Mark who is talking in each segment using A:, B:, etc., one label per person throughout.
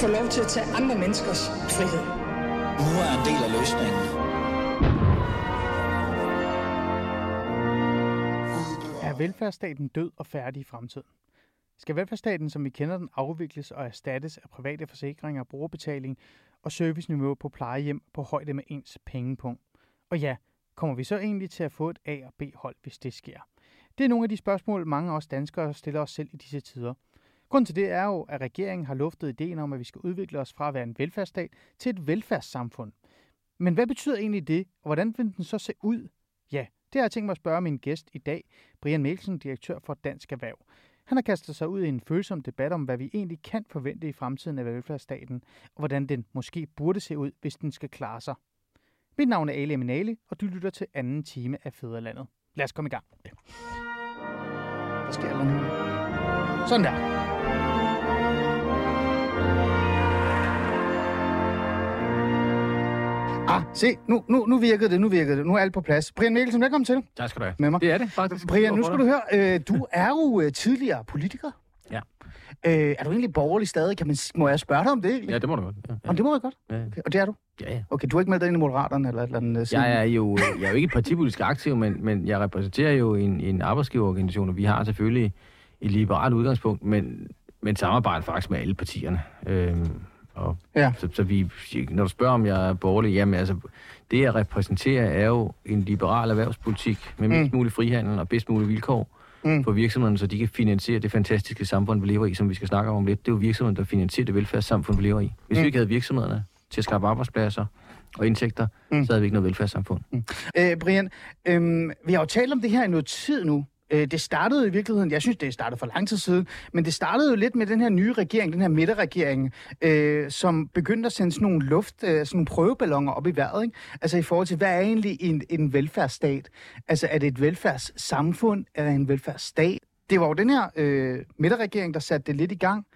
A: få lov til at tage andre menneskers frihed.
B: Nu er en del af løsningen.
C: Er velfærdsstaten død og færdig i fremtiden? Skal velfærdsstaten, som vi kender den, afvikles og erstattes af private forsikringer, brugerbetaling og serviceniveau på plejehjem på højde med ens pengepunkt? Og ja, kommer vi så egentlig til at få et A- og B-hold, hvis det sker? Det er nogle af de spørgsmål, mange af os danskere stiller os selv i disse tider. Grunden til det er jo, at regeringen har luftet ideen om, at vi skal udvikle os fra at være en velfærdsstat til et velfærdssamfund. Men hvad betyder egentlig det, og hvordan vil den så se ud? Ja, det har jeg tænkt mig at spørge min gæst i dag, Brian Mikkelsen, direktør for Dansk Erhverv. Han har kastet sig ud i en følsom debat om, hvad vi egentlig kan forvente i fremtiden af velfærdsstaten, og hvordan den måske burde se ud, hvis den skal klare sig. Mit navn er Ali Aminali, og du lytter til anden time af Fæderlandet. Lad os komme i gang. Der sker noget. Sådan der. Ah, se, nu, nu, nu virkede det, nu virkede det. Nu er alt på plads. Brian Mikkelsen, velkommen til.
D: Tak skal du have.
C: Med mig.
D: Det er det, faktisk.
C: Brian, nu skal du høre, øh, du er jo øh, tidligere politiker.
D: Ja.
C: Øh, er du egentlig borgerlig stadig? Kan man, må jeg spørge dig om det egentlig?
D: Ja, det må du godt. Ja,
C: Om det må jeg godt.
D: ja.
C: Okay. Og det er du?
D: ja, ja.
C: Okay, du har ikke meldt dig ind i Moderaterne eller et eller andet? øh, siden?
D: Jeg er jo, jeg er jo ikke partipolitisk aktiv, men, men jeg repræsenterer jo en, en arbejdsgiverorganisation, og vi har selvfølgelig et liberalt udgangspunkt, men, men samarbejder faktisk med alle partierne. Øhm, og
C: Ja.
D: så, så vi, når du spørger, om jeg er borgerlig, jamen altså, det jeg repræsenterer er jo en liberal erhvervspolitik med mest mulig frihandel og bedst mulige vilkår
C: Mm.
D: mm. for virksomhederne, så de kan finansiere det fantastiske samfund, vi lever i, som vi skal snakke om lidt. Det er jo virksomheden, der finansierer det velfærdssamfund, vi lever i. Hvis
C: Mm.
D: vi ikke havde virksomhederne til at skabe arbejdspladser og indtægter,
C: Mm.
D: mm. så havde vi ikke noget velfærdssamfund.
C: Øh, Brian, øh, vi har jo talt om det her i noget tid nu. Øh, det startede i virkeligheden, jeg synes, det startede for lang tid siden, men det startede jo lidt med den her nye regering, den her midterregering, øh, som begyndte at sende sådan nogle luft, øh, sådan nogle prøveballoner op i vejret. Ikke? Altså i forhold til, hvad er egentlig en, en velfærdsstat? Altså er det et velfærdssamfund? Er det en velfærdsstat? Det var jo den her øh, midterregering, der satte det lidt i gang.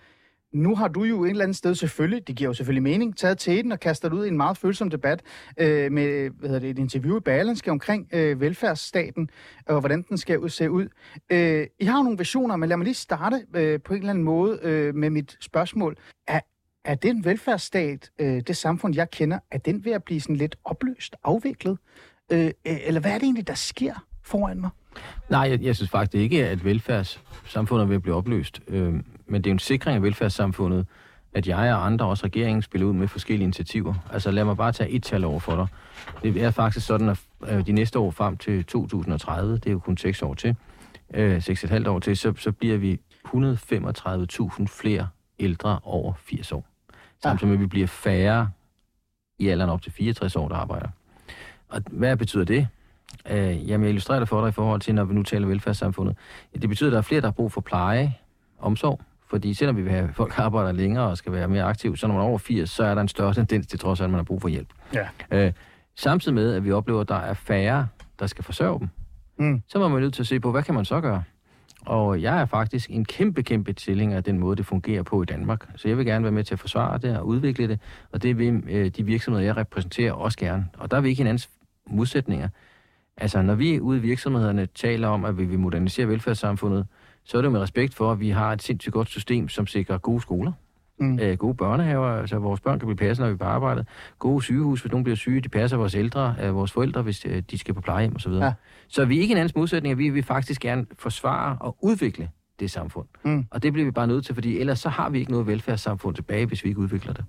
C: Nu har du jo et eller andet sted selvfølgelig, det giver jo selvfølgelig mening, taget til den og kastet ud i en meget følsom debat øh, med hvad hedder det, et interview i Berlinske omkring øh, velfærdsstaten og hvordan den skal se ud. Øh, I har jo nogle visioner, men lad mig lige starte øh, på en eller anden måde øh, med mit spørgsmål. Er, er den velfærdsstat, øh, det samfund, jeg kender, er den ved at blive sådan lidt opløst, afviklet? Øh, øh eller hvad er det egentlig, der sker foran mig?
D: Nej, jeg, jeg synes faktisk ikke, at velfærdssamfundet vil blive opløst. Øh, men det er en sikring af velfærdssamfundet, at jeg og andre, også regeringen, spiller ud med forskellige initiativer. Altså lad mig bare tage et tal over for dig. Det er faktisk sådan, at øh, de næste år frem til 2030, det er jo kun 6 år til, øh, 6,5 år til, så, så bliver vi 135.000 flere ældre over 80 år. Samtidig med, at vi bliver færre i alderen op til 64 år, der arbejder. Og hvad betyder det? Øh, jamen, jeg illustrerer det for dig i forhold til, når vi nu taler velfærdssamfundet. Det betyder, at der er flere, der har brug for pleje, omsorg. Fordi selvom vi vil have at folk arbejder længere og skal være mere aktive, så når man er over 80, så er der en større tendens til trods af, at man har brug for hjælp.
C: Ja.
D: Øh, samtidig med, at vi oplever, at der er færre, der skal forsørge dem,
C: Mm.
D: så må man nødt til at se på, hvad kan man så gøre? Og jeg er faktisk en kæmpe, kæmpe tilhænger af den måde, det fungerer på i Danmark. Så jeg vil gerne være med til at forsvare det og udvikle det, og det vil øh, de virksomheder, jeg repræsenterer, også gerne. Og der er vi ikke hinandens modsætninger. Altså, når vi ude i virksomhederne taler om, at vi vil modernisere velfærdssamfundet, så er det med respekt for, at vi har et sindssygt godt system, som sikrer gode skoler,
C: Mm.
D: øh, gode børnehaver, altså vores børn kan blive passet, når vi er på arbejde, gode sygehus, hvis nogen bliver syge, de passer vores ældre, øh, vores forældre, hvis øh, de skal på plejehjem osv.
C: Ja.
D: Så vi er ikke hinandens modsætninger, vi vil faktisk gerne forsvare og udvikle det samfund.
C: Mm.
D: Og det bliver vi bare nødt til, fordi ellers så har vi ikke noget velfærdssamfund tilbage, hvis vi ikke udvikler det.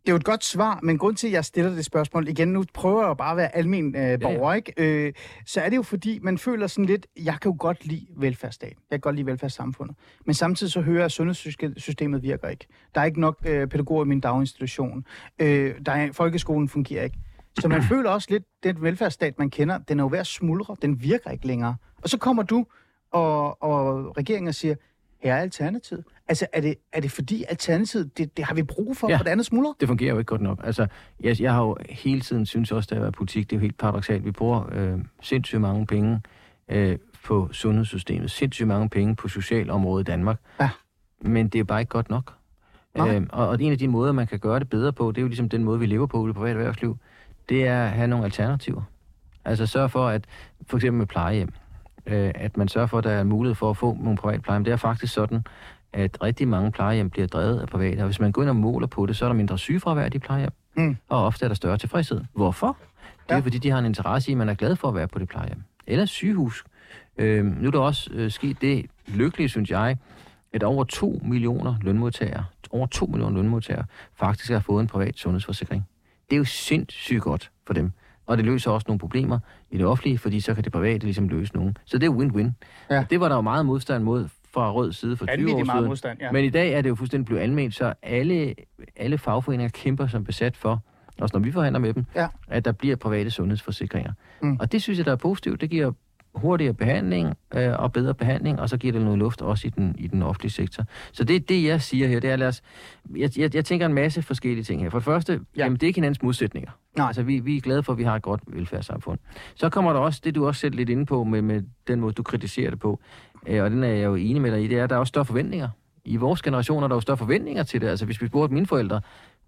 C: Det er jo et godt svar, men grund til, at jeg stiller det spørgsmål igen, nu prøver jeg jo bare at være almen øh, borger, ja, ja. ikke? Øh, så er det jo fordi, man føler sådan lidt, jeg kan jo godt lide velfærdsstaten, jeg kan godt lide velfærdssamfundet, men samtidig så hører jeg, at sundhedssystemet virker ikke. Der er ikke nok øh, pædagoger i min daginstitution, øh, der er, folkeskolen fungerer ikke. Så man føler også lidt, den velfærdsstat, man kender, den er jo ved at smuldre, den virker ikke længere. Og så kommer du og, og regeringen og siger, her er alternativet. Altså, er det, er det fordi alternativet, det, det har vi brug for, ja. For det andet smuldrer?
D: Det fungerer jo ikke godt nok. Altså, jeg, jeg har jo hele tiden synes også, i politik, det er jo helt paradoxalt. Vi bruger øh, sindssygt mange penge øh, på sundhedssystemet, sindssygt mange penge på socialområdet i Danmark.
C: Ja.
D: Men det er bare ikke godt nok.
C: Nej.
D: Øh, og, og en af de måder, man kan gøre det bedre på, det er jo ligesom den måde, vi lever på i det private erhvervsliv, det er at have nogle alternativer. Altså sørge for, at for eksempel med plejehjem, øh, at man sørger for, at der er mulighed for at få nogle private plejehjem. Det er faktisk sådan, at rigtig mange plejehjem bliver drevet af private. Og hvis man går ind og måler på det, så er der mindre sygefravær i de plejehjem.
C: Mm.
D: Og ofte er der større tilfredshed. Hvorfor? Det er
C: Ja.
D: fordi, de har en interesse i, at man er glad for at være på det plejehjem. Eller sygehus. Øh, nu er der også øh, sket det lykkelige, synes jeg, at over 2 millioner lønmodtagere, over 2 millioner lønmodtagere, faktisk har fået en privat sundhedsforsikring. Det er jo sindssygt godt for dem. Og det løser også nogle problemer i det offentlige, fordi så kan det private ligesom løse nogen. Så det er win-win.
C: Ja.
D: Det var der jo meget modstand mod fra rød side for 20 år siden.
C: modstand, ja.
D: Men i dag er det jo fuldstændig blevet alment, så alle, alle fagforeninger kæmper som besat for, også når vi forhandler med dem,
C: Ja.
D: at der bliver private sundhedsforsikringer.
C: Mm.
D: Og det synes jeg, der er positivt. Det giver hurtigere behandling øh, og bedre behandling, og så giver det noget luft også i den, i den offentlige sektor. Så det, det jeg siger her, det er, lad os, jeg, jeg, jeg tænker en masse forskellige ting her. For det første,
C: Ja.
D: ja. jamen, det er ikke hinandens modsætninger.
C: Nej.
D: Altså, vi, vi er glade for, at vi har et godt velfærdssamfund. Så kommer der også det, du også selv lidt inde på, med, med den måde, du kritiserer det på, øh, og den er jeg jo enig med dig i, det er, at der er også større forventninger. I vores generation er der jo større forventninger til det. Altså, hvis vi spurgte mine forældre,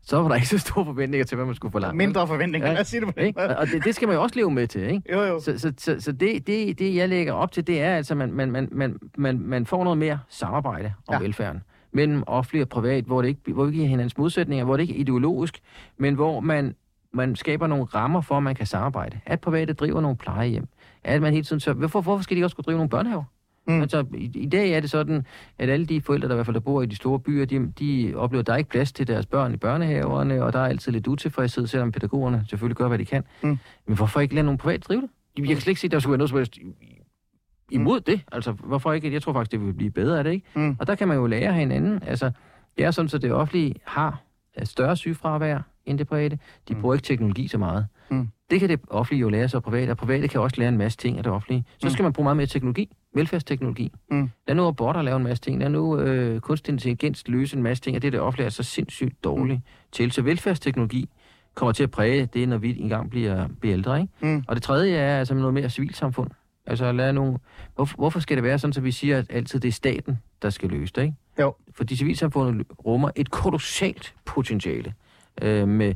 D: så var der ikke så store forventninger til, hvad man skulle forlange.
C: Mindre forventninger,
D: Ja.
C: lad os sige det på den.
D: Og det, det skal man jo også leve med til, ikke?
C: Jo, jo.
D: Så, så, så, så det, det, det, jeg lægger op til, det er altså, at man, man, man, man, man, man får noget mere samarbejde om
C: Ja.
D: velfærden mellem offentlig og privat, hvor det ikke, hvor vi ikke er hinandens modsætninger, hvor det ikke er ideologisk, men hvor man, man skaber nogle rammer for, at man kan samarbejde. At private driver nogle plejehjem. At man hele tiden så, hvorfor, hvorfor skal de også kunne drive nogle børnehaver?
C: Mm.
D: Mm. Altså, i, i, dag er det sådan, at alle de forældre, der i hvert fald der bor i de store byer, de, de oplever, at der er ikke plads til deres børn i børnehaverne, og der er altid lidt utilfredshed, selvom pædagogerne selvfølgelig gør, hvad de kan.
C: Mm.
D: Men hvorfor ikke lade nogle privat drive det? Jeg kan slet ikke se, at der skulle være noget som helst imod det. Altså, hvorfor ikke? Jeg tror faktisk, det vil blive bedre af det, ikke?
C: Mm.
D: Og der kan man jo lære hinanden. Altså, det er sådan, så det offentlige har større sygefravær end det private. De bruger ikke teknologi så meget.
C: Mm.
D: Det kan det offentlige jo lære sig af private, og private kan også lære en masse ting af det offentlige. Så skal man bruge meget mere teknologi, velfærdsteknologi.
C: Mm.
D: Lad nu robotter lave en masse ting. Lad nu øh, kunstig intelligens løse en masse ting, og det er det offentlige er så sindssygt dårligt mm. til. Så velfærdsteknologi kommer til at præge det, når vi engang bliver, bliver ældre. Ikke?
C: Mm.
D: Og det tredje er altså noget mere civilsamfund. Altså lad nogle... Hvorfor, hvorfor skal det være sådan, at vi siger, at altid det er staten, der skal løse det, ikke?
C: Jo.
D: Fordi civilsamfundet rummer et kolossalt potentiale, øh, med,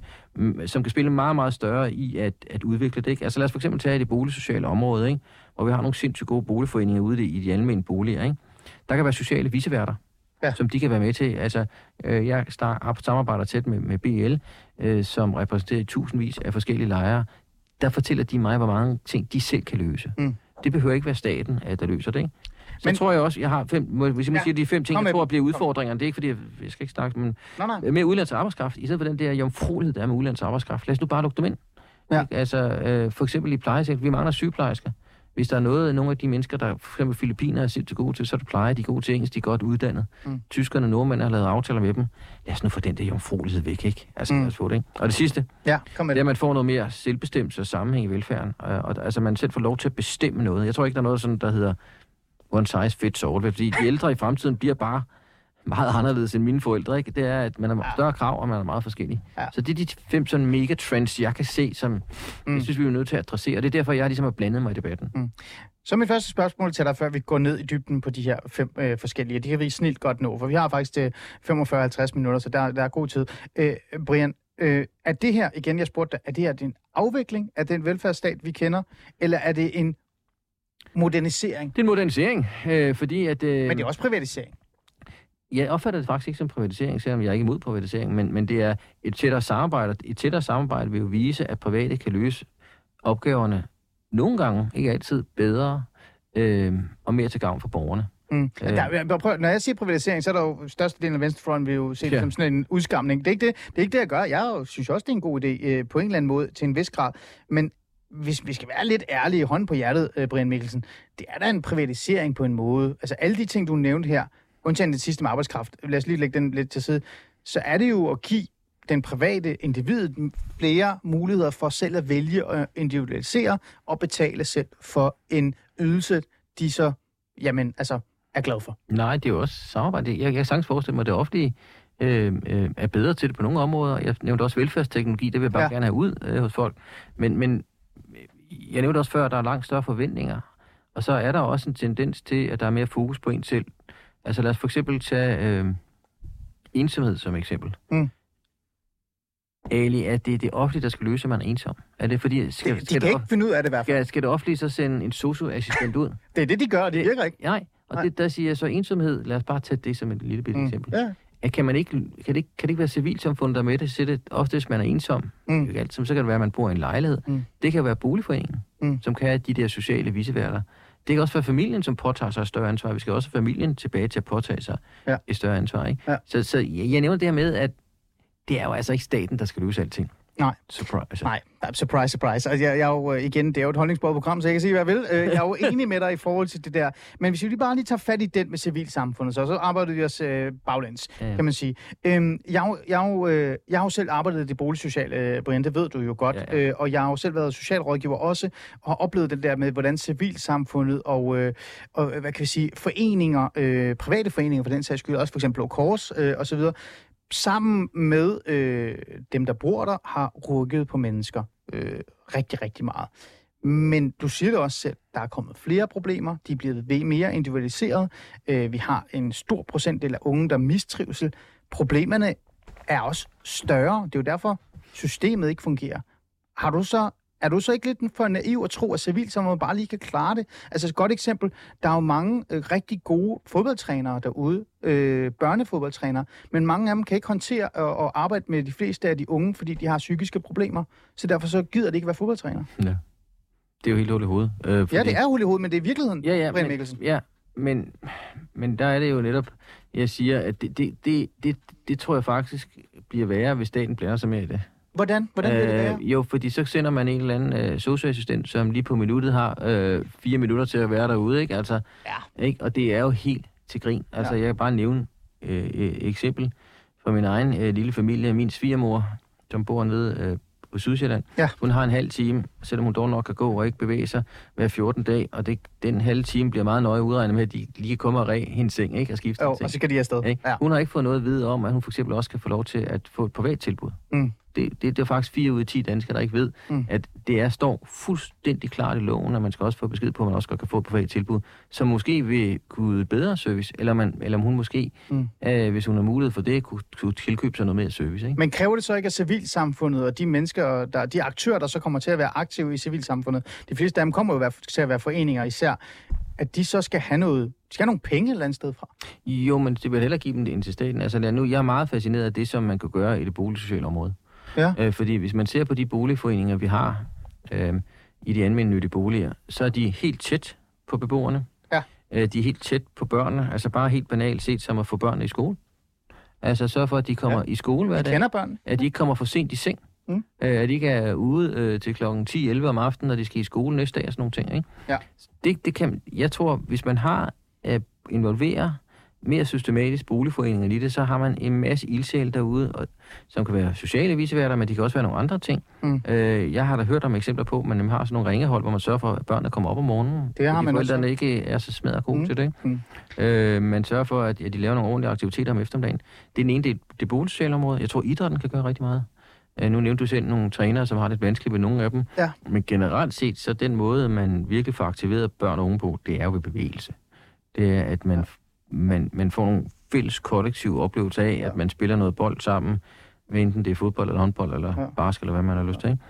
D: som kan spille meget, meget større i at, at udvikle det. Ikke? Altså lad os for eksempel tage det boligsociale område, ikke? Hvor vi har nogle sindssygt gode boligforeninger ude i de almindelige boliger. Ikke? Der kan være sociale viseværter,
C: Ja.
D: som de kan være med til. Altså, øh, jeg star- samarbejder tæt med, med BL, øh, som repræsenterer tusindvis af forskellige lejre. Der fortæller de mig, hvor mange ting de selv kan løse.
C: Mm.
D: Det behøver ikke være staten, at der løser det, ikke? Så
C: Men-
D: tror jeg også, jeg har fem, må- hvis jeg
C: Ja,
D: ja, sige de fem ting,
C: kom med
D: jeg tror bliver
C: Kom.
D: udfordringer, det er ikke fordi, jeg, jeg skal ikke snakke, men
C: Nej, nej.
D: med udlands arbejdskraft, i stedet for den der jomfruelighed, der er med udlands arbejdskraft, lad os nu bare lukke dem ind.
C: Ja.
D: Ikke? Altså, øh, for eksempel i plejesektoren, vi mangler sygeplejersker. Hvis der er noget, nogle af de mennesker, der for eksempel Filippiner er sindssygt gode til, så er det pleje, de er gode til engelsk, de er godt uddannet.
C: Mm.
D: Tyskerne og nordmænd har lavet aftaler med dem. Lad os nu få den der jomfruelighed væk, ikke? Altså,
C: Mm.
D: lad os få det, ikke? Og det sidste,
C: Ja, kom med
D: det er, at man får noget mere selvbestemmelse og sammenhæng i velfærden. Og, og, altså, man selv får lov til at bestemme noget. Jeg tror ikke, der er noget sådan, der hedder one size fits all. Fordi de ældre i fremtiden bliver bare meget anderledes end mine forældre. Ikke? Det er, at man har større krav, og man er meget forskellig.
C: Ja.
D: Ja. Så det er de fem sådan megatrends, jeg kan se, som mm. jeg synes, vi er nødt til at adressere. Og det er derfor, jeg ligesom har blandet mig i debatten.
C: Så mit første spørgsmål til dig, før vi går ned i dybden på de her fem øh, forskellige, det kan vi snilt godt nå, for vi har faktisk til 45-50 minutter, så der, der er god tid. Øh, Brian, øh, er det her, igen jeg spurgte dig, er det her en afvikling af den velfærdsstat, vi kender, eller er det en modernisering?
D: Det er en modernisering, øh, fordi at... Øh,
C: Men det er også privatisering.
D: Jeg opfatter det faktisk ikke som privatisering, selvom jeg er ikke imod privatisering, men, men det er et tættere samarbejde. Et tættere samarbejde vil jo vise, at private kan løse opgaverne nogle gange, ikke altid, bedre øh, og mere til gavn for borgerne.
C: Mm.
D: Øh.
C: Der, prøv, når jeg siger privatisering, så er der jo størstedelen af venstrefløjen vil jo se det
D: Ja.
C: som sådan en udskamning. Det er ikke det, det, er ikke det jeg gør. Jeg synes også, det er en god idé øh, på en eller anden måde til en vis grad. Men hvis vi skal være lidt ærlige, hånd på hjertet, øh, Brian Mikkelsen, det er da en privatisering på en måde. Altså alle de ting, du nævnte her, undtagen det sidste med arbejdskraft, lad os lige lægge den lidt til side, så er det jo at give den private individ flere muligheder for selv at vælge og individualisere og betale selv for en ydelse, de så, jamen, altså, er glad for.
D: Nej, det er jo også samarbejde. Jeg, jeg kan sagtens forestille mig, at det offentlige øh, øh, er bedre til det på nogle områder. Jeg nævnte også velfærdsteknologi, det vil jeg bare
C: Ja.
D: gerne have ud øh, hos folk. Men, men jeg nævnte også før, at der er langt større forventninger. Og så er der også en tendens til, at der er mere fokus på en selv. Altså lad os for eksempel tage øh, ensomhed som eksempel.
C: Mm.
D: Ali, er det det offentlige, der skal løse, at man er ensom? Er det fordi, skal,
C: De, de
D: skal,
C: kan
D: det,
C: ikke finde ud af det i hvert fald.
D: skal, skal det offentlige så sende en socioassistent ud?
C: Det er det, de gør, det virker ikke.
D: Nej, og
C: Nej.
D: det, der siger jeg så ensomhed, lad os bare tage det som et lille bitte mm. eksempel.
C: Ja.
D: At kan, man ikke, kan, det ikke, kan det ikke være civilsamfundet, der er med det? Det ofte, hvis man er ensom,
C: Mm.
D: ikke altid, så kan det være, at man bor i en lejlighed.
C: Mm.
D: Det kan være boligforeningen,
C: mm.
D: som kan have de der sociale viseværter. Det kan også være familien, som påtager sig et større ansvar. Vi skal også have familien tilbage til at påtage sig
C: Ja.
D: et større ansvar. Ikke?
C: Ja.
D: Så, så jeg, jeg nævner det her med, at det er jo altså ikke staten, der skal løse alting.
C: Nej.
D: Surprise.
C: Nej, surprise, surprise. Altså, jeg, jeg er jo, øh, igen, det er jo et holdningsbordet program, så jeg kan sige, hvad jeg vil. Øh, Jeg er jo enig med dig i forhold til det der. Men hvis vi lige bare lige tager fat i den med civilsamfundet, så, så arbejder vi os øh, baglæns,
D: Ja.
C: kan man sige. Øhm, jeg, jeg, øh, jeg har jo selv arbejdet i det boligsociale, øh, Brian, det ved du jo godt.
D: Ja, ja.
C: Øh, og jeg har jo selv været socialrådgiver også, og har oplevet det der med, hvordan civilsamfundet og, øh, og hvad kan vi sige, foreninger, øh, private foreninger for den sags skyld, også for eksempel Blå Kors øh, osv., sammen med øh, dem, der bor der, har rykket på mennesker øh, rigtig, rigtig meget. Men du siger det også selv, der er kommet flere problemer, de er blevet ved- mere individualiseret, øh, vi har en stor procentdel af unge, der mistrivsel. Problemerne er også større, det er jo derfor, systemet ikke fungerer. Har du så, er du så ikke lidt for naiv at tro, at civilsamfundet bare lige kan klare det? Altså et godt eksempel, der er jo mange øh, rigtig gode fodboldtrænere derude, øh, børnefodboldtrænere, men mange af dem kan ikke håndtere og, og arbejde med de fleste af de unge, fordi de har psykiske problemer. Så derfor så gider de ikke være fodboldtræner.
D: Ja. Det er jo helt hul i hovedet. Øh,
C: Ja, det er hul i hovedet, men det er virkeligheden,
D: Ja, ja,
C: Brian
D: men,
C: Mikkelsen.
D: ja men, men der er det jo netop, jeg siger, at det, det, det, det, det tror jeg faktisk bliver værre, hvis staten blander sig mere i det.
C: Hvordan, hvordan vil det være?
D: Øh, jo, fordi så sender man en eller anden øh, socioassistent, som lige på minuttet har øh, fire minutter til at være derude, ikke? Altså,
C: Ja.
D: ikke? Og det er jo helt til grin. Altså,
C: Ja.
D: jeg kan bare nævne øh, et eksempel fra min egen øh, lille familie. Min svigermor, som bor nede øh, på Sydsjælland,
C: Ja.
D: hun har en halv time, selvom hun dog nok kan gå og ikke bevæge sig hver 14 dag, og det, den halve time bliver meget nøje udregnet med, at de lige kan komme og ræ hendes seng, ikke? Og skifte
C: Jo, og så skal de afsted.
D: Ikke?
C: Ja.
D: Hun har ikke fået noget at vide om, at hun for eksempel også kan få lov til at få et privat tilbud.
C: Mm.
D: Det, det, det er faktisk fire ud af 10 danskere, der ikke ved,
C: Mm.
D: at det er står fuldstændig klart i loven, at man skal også få besked på, at man også godt kan få et privat tilbud, som måske vil kunne yde bedre service, eller, man, eller hun måske,
C: mm.
D: øh, hvis hun har mulighed for det, kunne, kunne tilkøbe sig noget mere service. Ikke?
C: Men kræver det så ikke, at civilsamfundet og de mennesker, der, de aktører, der så kommer til at være aktive i civilsamfundet, de fleste af dem kommer jo være- til at være foreninger især, at de så skal have noget, de skal have nogle penge et eller andet sted fra?
D: Jo, men det vil heller give dem det ind til staten. Altså, nu, jeg er meget fascineret af det, som man kan gøre i det boligsociale område.
C: Ja.
D: Øh, fordi hvis man ser på de boligforeninger, vi har øh, i de almindelige boliger, så er de helt tæt på beboerne.
C: Ja.
D: Øh, de er helt tæt på børnene. Altså bare helt banalt set, som at få børnene i skole. Altså sørge for, at de kommer
C: Ja.
D: i skole hver dag.
C: kender børn.
D: At de ikke kommer for sent i seng.
C: Mm.
D: Øh, at de ikke er ude øh, til klokken 10-11 om aftenen, når de skal i skole næste dag og sådan nogle ting. Ikke?
C: Ja.
D: Det, det kan, jeg tror, hvis man har øh, involveret mere systematisk boligforeninger i det, så har man en masse ildsjæl derude, og, som kan være sociale viseværter, men de kan også være nogle andre ting.
C: Mm.
D: Øh, jeg har da hørt om eksempler på, at man har sådan nogle ringehold, hvor man sørger for, at børnene kommer op om morgenen.
C: Det har man også.
D: forældrene ikke er så smadret gode
C: Mm.
D: til det. Ikke?
C: Mm.
D: Øh, man sørger for, at ja, de laver nogle ordentlige aktiviteter om eftermiddagen. Det er den ene del, det boligsociale område. Jeg tror, idrætten kan gøre rigtig meget. Øh, nu nævnte du selv nogle trænere, som har lidt vanskeligt ved nogle af dem.
C: Ja.
D: Men generelt set, så den måde, man virkelig får aktiveret børn og unge på, det er jo ved bevægelse. Det er, at man, man, man får nogle fælles kollektive oplevelser af,
C: Ja.
D: at man spiller noget bold sammen, hvad enten det er fodbold eller håndbold eller
C: Ja.
D: ja. basket, eller hvad man har lyst til. Ikke?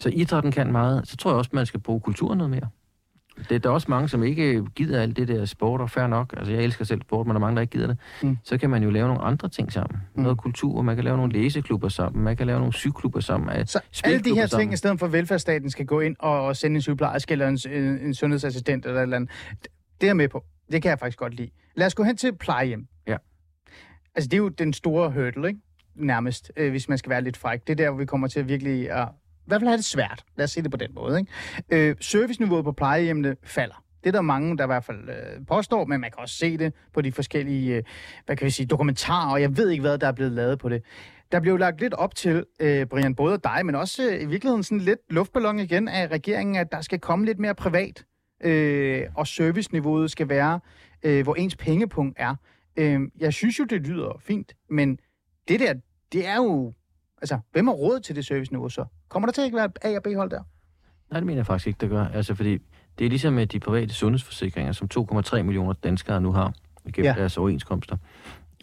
D: Så idrætten kan meget. Så tror jeg også, man skal bruge kulturen noget mere. Det, der er også mange, som ikke gider alt det der sport, og fair nok. Altså, jeg elsker selv sport, men der er mange, der ikke gider det.
C: Mm.
D: Så kan man jo lave nogle andre ting sammen.
C: Mm.
D: Noget kultur, man kan lave nogle læseklubber sammen, man kan lave nogle syklubber sammen. at-
C: Så alle de her ting,
D: sammen.
C: i stedet for at velfærdsstaten skal gå ind og, og sende en sygeplejerske eller en, en, en sundhedsassistent eller et eller andet, det er jeg med på. Det kan jeg faktisk godt lide. Lad os gå hen til plejehjem.
D: Ja.
C: Altså, det er jo den store hurdle, ikke? Nærmest, øh, hvis man skal være lidt fræk. Det er der, hvor vi kommer til at virkelig at hvert fald have det svært. Lad os se det på den måde, ikke? Øh, serviceniveauet på plejehjemmene falder. Det er der mange, der i hvert fald øh, påstår, men man kan også se det på de forskellige, øh, hvad kan vi sige, dokumentarer, og jeg ved ikke, hvad der er blevet lavet på det. Der blev lagt lidt op til, øh, Brian, både dig, men også øh, i virkeligheden sådan lidt luftballon igen af regeringen, at der skal komme lidt mere privat, øh, og serviceniveauet skal være, øh, hvor ens pengepunkt er. Øh, jeg synes jo, det lyder fint, men det der, det er jo... Altså, hvem har råd til det serviceniveau så? Kommer der til at ikke være A- og B-hold der?
D: Nej, det mener jeg faktisk ikke, der gør. Altså, fordi det er ligesom med de private sundhedsforsikringer, som 2,3 millioner danskere nu har gennem
C: Ja.
D: deres overenskomster.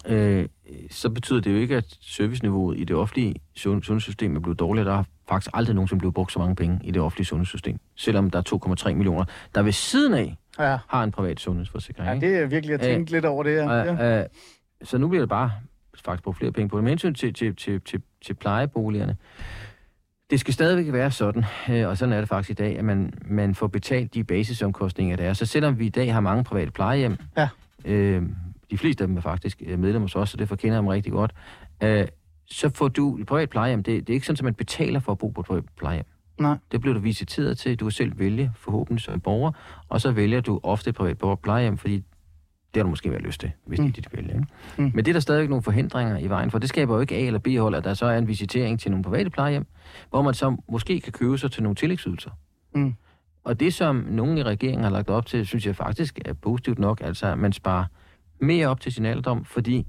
D: Øh, så betyder det jo ikke, at serviceniveauet i det offentlige sund- sundhedssystem er blevet dårligt. Der har faktisk aldrig nogensinde blevet brugt så mange penge i det offentlige sundhedssystem. Selvom der er 2,3 millioner, der ved siden af
C: Ja.
D: har en privat sundhedsforsikring.
C: ja, det er virkelig at tænke lidt over det her. Ja.
D: Øh, så nu bliver det bare faktisk brugt flere penge på det. Med hensyn til, til, til, til, til plejeboligerne, det skal stadigvæk være sådan, øh, og sådan er det faktisk i dag, at man, man får betalt de basisomkostninger, der er. Så selvom vi i dag har mange private plejehjem,
C: Ja.
D: øh, de fleste af dem er faktisk øh, medlemmer hos os, så derfor kender jeg dem rigtig godt, øh, så får du et privat plejehjem, det, det er ikke sådan, at man betaler for at bo på et privat plejehjem.
C: Nej.
D: Det bliver du visiteret til, du kan selv vælge, forhåbentlig som borger, og så vælger du ofte et privat plejehjem, fordi det har du måske været lyst til, hvis mm. det er dit vælge. Ikke?
C: Mm.
D: Men det er der stadigvæk nogle forhindringer i vejen, for det skaber jo ikke A- eller B-hold, at der så er en visitering til nogle private plejehjem, hvor man så måske kan købe sig til nogle tillægsydelser.
C: Mm.
D: Og det, som nogen i regeringen har lagt op til, synes jeg faktisk er positivt nok, altså at man sparer mere op til sin alderdom, fordi,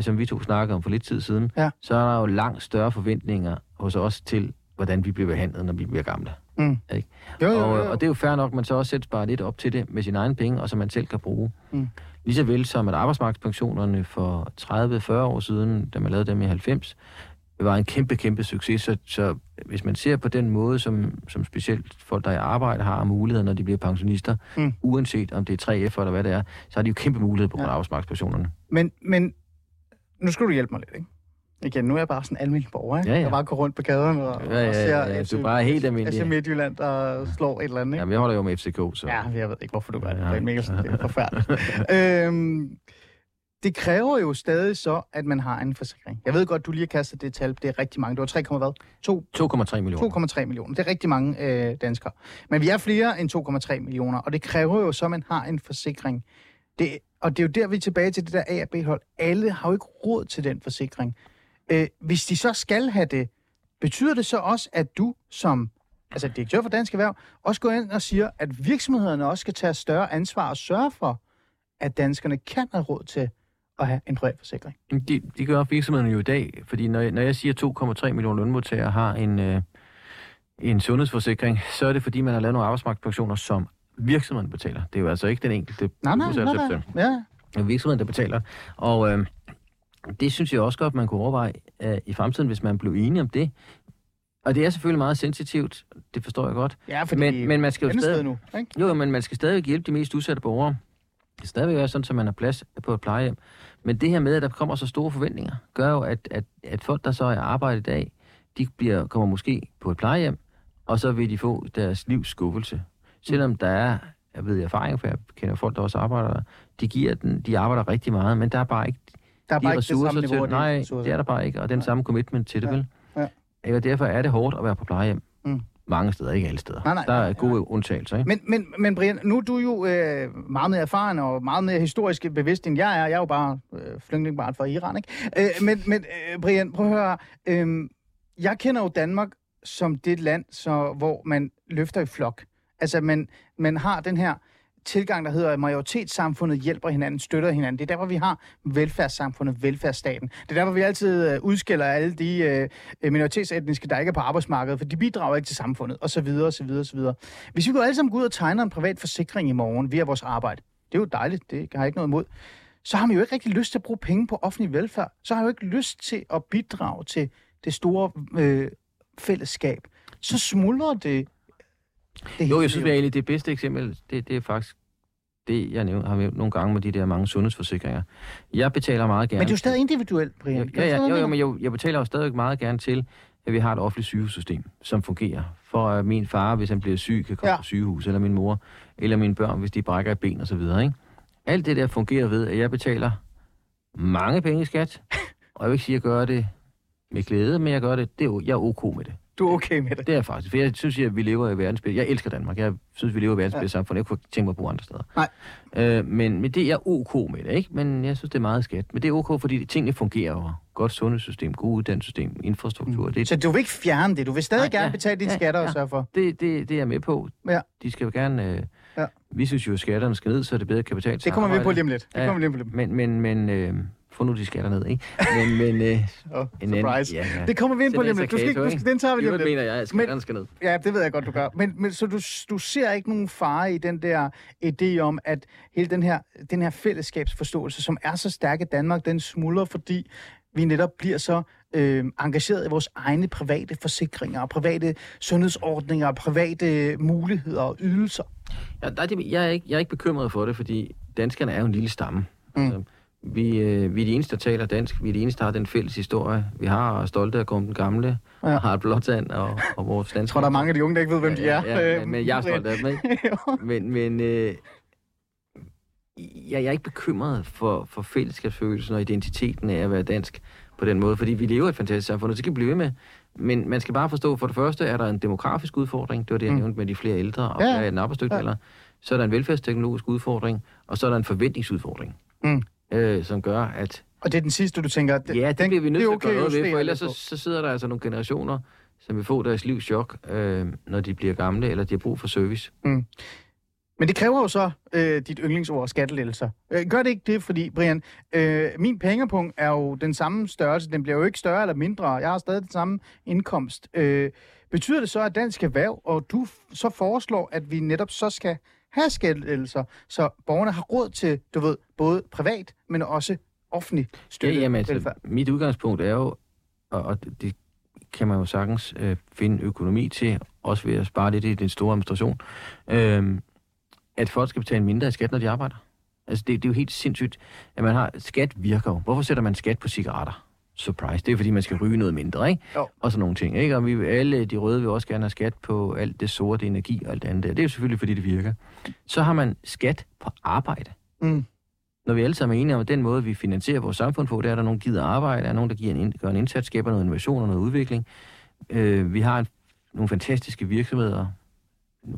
D: som vi to snakkede om for lidt tid siden,
C: Ja.
D: så er der jo langt større forventninger hos os til, hvordan vi bliver behandlet, når vi bliver gamle.
C: Mm.
D: Ikke?
C: Jo, jo,
D: Og,
C: jo, jo.
D: og det er jo fair nok, at man så også selv sparer lidt op til det med sine egne penge, og som man selv kan bruge.
C: Mm.
D: Lige så vel som at arbejdsmarkedspensionerne for 30-40 år siden, da man lavede dem i 90, var en kæmpe, kæmpe succes. Så, så hvis man ser på den måde, som, som specielt folk, der er i arbejde, har muligheder, når de bliver pensionister,
C: Mm.
D: uanset om det er 3F eller hvad det er, så har de jo kæmpe mulighed på grund af
C: Ja.
D: arbejdsmarkedspensionerne.
C: Men, men nu skal du hjælpe mig lidt, ikke? Igen, nu er jeg bare sådan en almindelig borger, ikke?
D: Ja, ja.
C: Jeg bare går rundt på gaderne og,
D: Ja, ja,
C: og ser
D: ja, ja, du er bare helt almindelig.
C: FC Midtjylland, der slår et eller andet, ikke?
D: Jamen, jeg holder jo med FCK, så...
C: Ja, jeg ved ikke, hvorfor du gør det.
D: Ja.
C: Brian Mikkelsen, det er forfærdeligt. øhm, det kræver jo stadig så, at man har en forsikring. Jeg ved godt, du lige har kastet det tal. Det er rigtig mange. Det var 3, hvad? 2,
D: 2,3 millioner.
C: 2,3 millioner. Det er rigtig mange øh, danskere. Men vi er flere end 2,3 millioner, og det kræver jo så, at man har en forsikring. Det, og det er jo der, vi er tilbage til det der A- og B-hold. Alle har jo ikke råd til den forsikring. Øh, hvis de så skal have det, betyder det så også, at du som altså direktør for Dansk Erhverv, også går ind og siger, at virksomhederne også skal tage større ansvar og sørge for, at danskerne kan have råd til at have en privat forsikring.
D: De, de gør virksomhederne jo i dag, fordi når, når jeg siger, at 2,3 millioner lønmodtagere har en, øh, en sundhedsforsikring, så er det fordi, man har lavet nogle arbejdsmarkedspensioner, som virksomheden betaler. Det er jo altså ikke den enkelte
C: Nej, nej, nej, nej. Ja,
D: Det er virksomheden, der betaler. Og øh, det synes jeg også godt, man kunne overveje øh, i fremtiden, hvis man blev enige om det. Og det er selvfølgelig meget sensitivt, det forstår jeg godt.
C: ja fordi
D: Men, men man skal jo stadig...
C: nu, ikke?
D: Jo, men man skal stadig hjælpe de mest udsatte borgere. Det skal stadigvæk være sådan, at man har plads på et plejehjem. Men det her med, at der kommer så store forventninger, gør jo, at, at, at folk, der så er i arbejde i dag, de bliver, kommer måske på et plejehjem, og så vil de få deres livs skuffelse. Selvom der er, jeg ved erfaring, for jeg kender folk, der også arbejder der, de, giver den, de arbejder rigtig meget, men der er bare ikke
C: Der er
D: de
C: bare ikke det
D: ressourcer
C: samme
D: til, nej,
C: ressourcer.
D: det er der bare ikke, og den
C: Nej.
D: samme commitment til det,
C: Ja.
D: vel?
C: Ja.
D: Ja, derfor er det hårdt at være på plejehjem.
C: Mm.
D: Mange steder, ikke alle steder.
C: Nej, nej,
D: der
C: nej,
D: er gode undtagelser, ikke?
C: Men, men, men Brian, nu er du jo øh, meget mere erfaren og meget mere historisk bevidst, end jeg er. Jeg er jo bare øh, flygtningbarn fra Iran, ikke? Øh, men men øh, Brian, prøv at høre. Øh, jeg kender jo Danmark som det land, så, hvor man løfter i flok. Altså, man, man har den her tilgang, der hedder, at majoritetssamfundet hjælper hinanden, støtter hinanden. Det er der, hvor vi har velfærdssamfundet, velfærdsstaten. Det er der, hvor vi altid øh, udskiller alle de øh, minoritetsetniske, der ikke er på arbejdsmarkedet, for de bidrager ikke til samfundet, og så videre, og så videre, og så videre. Hvis vi går alle sammen gå ud og tegner en privat forsikring i morgen via vores arbejde, det er jo dejligt, det har jeg ikke noget imod, så har man jo ikke rigtig lyst til at bruge penge på offentlig velfærd. Så har man jo ikke lyst til at bidrage til det store øh, fællesskab. Så smuldrer det det
D: Jo, jeg synes egentlig, det bedste eksempel, det, det er faktisk det, jeg nævnt, har nævnt nogle gange med de der mange sundhedsforsikringer. Jeg betaler meget gerne...
C: Men det er jo stadig individuelt, Brian.
D: Ja,
C: du
D: ja, ja, jo, jo, men jeg, jeg betaler jo stadig meget gerne til, at vi har et offentligt sygehusssystem, som fungerer. For at min far, hvis han bliver syg, kan komme
C: Ja.
D: på sygehus, eller min mor, eller mine børn, hvis de brækker et ben og så videre, ikke? Alt det der fungerer ved, at jeg betaler mange penge i skat, og jeg vil ikke sige, at jeg gør det med glæde, men jeg gør det, det er, jeg er ok med det.
C: Du er okay med det.
D: Det er jeg faktisk, for jeg synes, at vi lever i verdens bedste. Jeg elsker Danmark. Jeg synes, vi lever i verdens
C: Ja.
D: samfund. Jeg kunne ikke tænke mig at bo andre steder.
C: Nej.
D: Øh, men, men det er ok med det, ikke? Men jeg synes, det er meget skat. Men det er ok, fordi tingene fungerer jo. Godt sundhedssystem, god uddannelsessystem, infrastruktur. Mm. Det,
C: Så du vil ikke fjerne det. Du vil stadig
D: Nej,
C: gerne
D: ja,
C: betale dine
D: ja,
C: skatter og
D: ja.
C: sørge for.
D: det, det, det er jeg med på.
C: Ja.
D: De skal jo gerne... Øh,
C: Ja.
D: Vi synes jo, at skatterne skal ned, så det bedre kan betale sig
C: Det kommer vi på lige om lidt. Det kommer vi lige om lidt.
D: Men, men, men øh, nu de skatter ned, ikke? Men, men, øh,
C: Oh,
D: en
C: surprise.
D: Anden, ja, ja.
C: Det kommer vi ind på lige lidt. Du skal, du skal, den tager vi lige lidt.
D: mener jeg, at skatterne skal ned.
C: Ja, det ved jeg godt, du gør. Men, men så du, du ser ikke nogen fare i den der idé om, at hele den her, den her fællesskabsforståelse, som er så stærk i Danmark, den smuldrer, fordi vi netop bliver så øh, engageret i vores egne private forsikringer, private sundhedsordninger, private muligheder og ydelser?
D: Ja, der er det, jeg, er ikke, jeg er ikke bekymret for det, fordi danskerne er jo en lille stamme. Mm. Altså, vi, øh, vi er de eneste, der taler dansk. Vi er de eneste, der har den fælles historie. Vi har og er stolte af den gamle, ja. og har et blåtand og, og vores danske...
C: Jeg tror, der er mange af de unge, der ikke ved, hvem
D: ja,
C: de er.
D: Ja, ja, men, men jeg er stolt af dem, ikke? men men øh, jeg, jeg er ikke bekymret for, for fællesskabsfølelsen og identiteten af at være dansk på den måde, fordi vi lever et fantastisk samfund, og det skal vi blive med. Men man skal bare forstå, for det første er der en demografisk udfordring, det var det, jeg mm. nævnte med de flere ældre og ja. en arbejdsdygtig ja. Så er der en velfærdsteknologisk udfordring, og så er der en forventningsudfordring, mm. Øh, som gør, at...
C: Og det er den sidste, du tænker...
D: Det, ja, det den, bliver vi nødt til okay, at gøre noget ved, for ellers så, så sidder der altså nogle generationer, som vil få deres livs chok, øh, når de bliver gamle, eller de har brug for service. Mm.
C: Men det kræver jo så øh, dit yndlingsord, skattelettelser. Øh, gør det ikke det, fordi, Brian, øh, min pengepunkt er jo den samme størrelse. Den bliver jo ikke større eller mindre. Jeg har stadig den samme indkomst. Øh, betyder det så, at dansk erhverv, og du så foreslår, at vi netop så skal have skattelettelser, så borgerne har råd til, du ved, både privat, men også offentlig støtte?
D: Ja, jamen, altså, mit udgangspunkt er jo, og, og det kan man jo sagtens øh, finde økonomi til, også ved at spare lidt i den store administration. Øh, at folk skal betale mindre i skat, når de arbejder. Altså, det, det er jo helt sindssygt, at man har... Skat virker jo. Hvorfor sætter man skat på cigaretter? Surprise. Det er, fordi man skal ryge noget mindre, ikke? Jo. Og sådan nogle ting, ikke? Og vi, alle de røde vil også gerne have skat på alt det sorte energi og alt det andet der. Det er jo selvfølgelig, fordi det virker. Så har man skat på arbejde. Mm. Når vi alle sammen er enige om, at den måde, vi finansierer vores samfund på, det er, at der er nogen, der gider arbejde, er nogen, der giver en, gør en indsats, skaber noget innovation og noget udvikling. Øh, vi har en, nogle fantastiske virksomheder,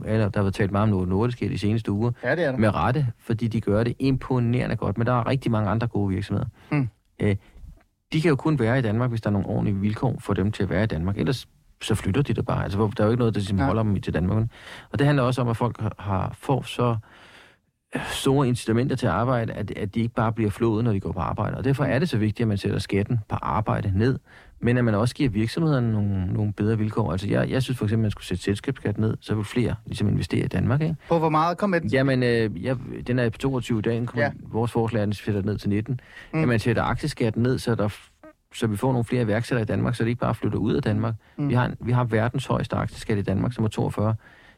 D: eller der har været talt meget om nordisk i de seneste uger.
C: Ja, det er der.
D: Med rette, fordi de gør det imponerende godt. Men der er rigtig mange andre gode virksomheder. Mm. Øh, de kan jo kun være i Danmark, hvis der er nogle ordentlige vilkår for dem til at være i Danmark. Ellers så flytter de der bare. Altså, der er jo ikke noget, der ligesom ja. holder dem til Danmark. Og det handler også om, at folk har, får så store incitamenter til at arbejde, at, at de ikke bare bliver flået, når de går på arbejde. Og derfor er det så vigtigt, at man sætter skatten på arbejde ned, men at man også giver virksomhederne nogle, nogle bedre vilkår. Altså jeg, jeg synes for eksempel, at man skulle sætte selskabsskat ned, så vil flere ligesom investere i Danmark. Ikke?
C: På hvor meget kom den?
D: Jamen, øh, jeg, den er på 22 dage. Ja. Vores forslag er, at den sætter ned til 19. Mm. At man sætter aktieskatten ned, så der så vi får nogle flere iværksættere i Danmark, så det ikke bare flytter ud af Danmark. Mm. Vi, har, vi har verdens højeste aktieskat i Danmark, som er 42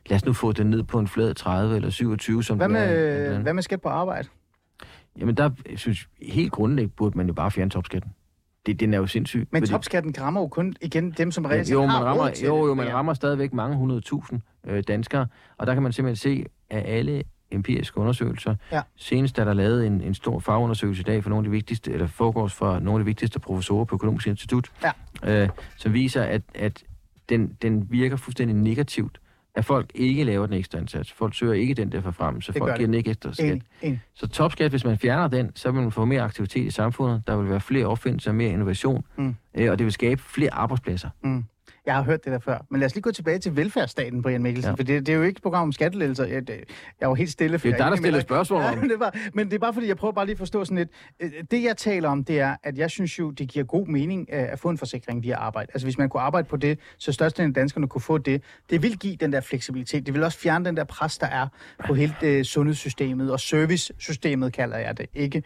D: lad os nu få den ned på en flad 30 eller 27, som
C: hvad med, er. Hvad med skat på arbejde?
D: Jamen der, synes, helt grundlæggende burde man jo bare fjerne topskatten. Det, den er jo sindssyg.
C: Men fordi... topskatten rammer jo kun igen dem, som reelt
D: jo, man
C: har
D: rammer, til Jo, jo, man rammer stadigvæk mange hundredtusind øh, danskere, og der kan man simpelthen se, at alle empiriske undersøgelser. Ja. Senest er der lavet en, en stor fagundersøgelse i dag for nogle af de vigtigste, eller foregårs for nogle af de vigtigste professorer på Økonomisk Institut, ja. øh, som viser, at, at den, den virker fuldstændig negativt at folk ikke laver den ekstra indsats. Folk søger ikke den der for frem, så det folk giver den ikke ekstra skat. En, en. Så topskat, hvis man fjerner den, så vil man få mere aktivitet i samfundet. Der vil være flere opfindelser, mere innovation, mm. øh, og det vil skabe flere arbejdspladser. Mm.
C: Jeg har hørt det der før. Men lad os lige gå tilbage til velfærdsstaten, Brian Mikkelsen, ja. for det, det er jo ikke et program om skattelettelser. Jeg, jeg er jo helt stille.
D: For det er dig, der stiller spørgsmål om.
C: Ja, men, det var, men det er bare fordi, jeg prøver bare lige at forstå sådan lidt. Øh, det, jeg taler om, det er, at jeg synes jo, det giver god mening øh, at få en forsikring via arbejde. Altså, hvis man kunne arbejde på det, så størstedelen af danskerne kunne få det. Det vil give den der fleksibilitet. Det vil også fjerne den der pres, der er på hele det sundhedssystemet, og servicesystemet kalder jeg det, ikke?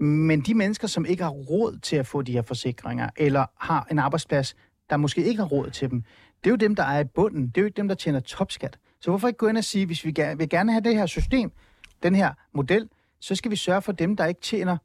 C: Men de mennesker, som ikke har råd til at få de her forsikringer, eller har en arbejdsplads, der måske ikke har råd til dem, det er jo dem, der er i bunden. Det er jo ikke dem, der tjener topskat. Så hvorfor ikke gå ind og sige, hvis vi gerne, vil gerne have det her system, den her model, så skal vi sørge for dem, der ikke tjener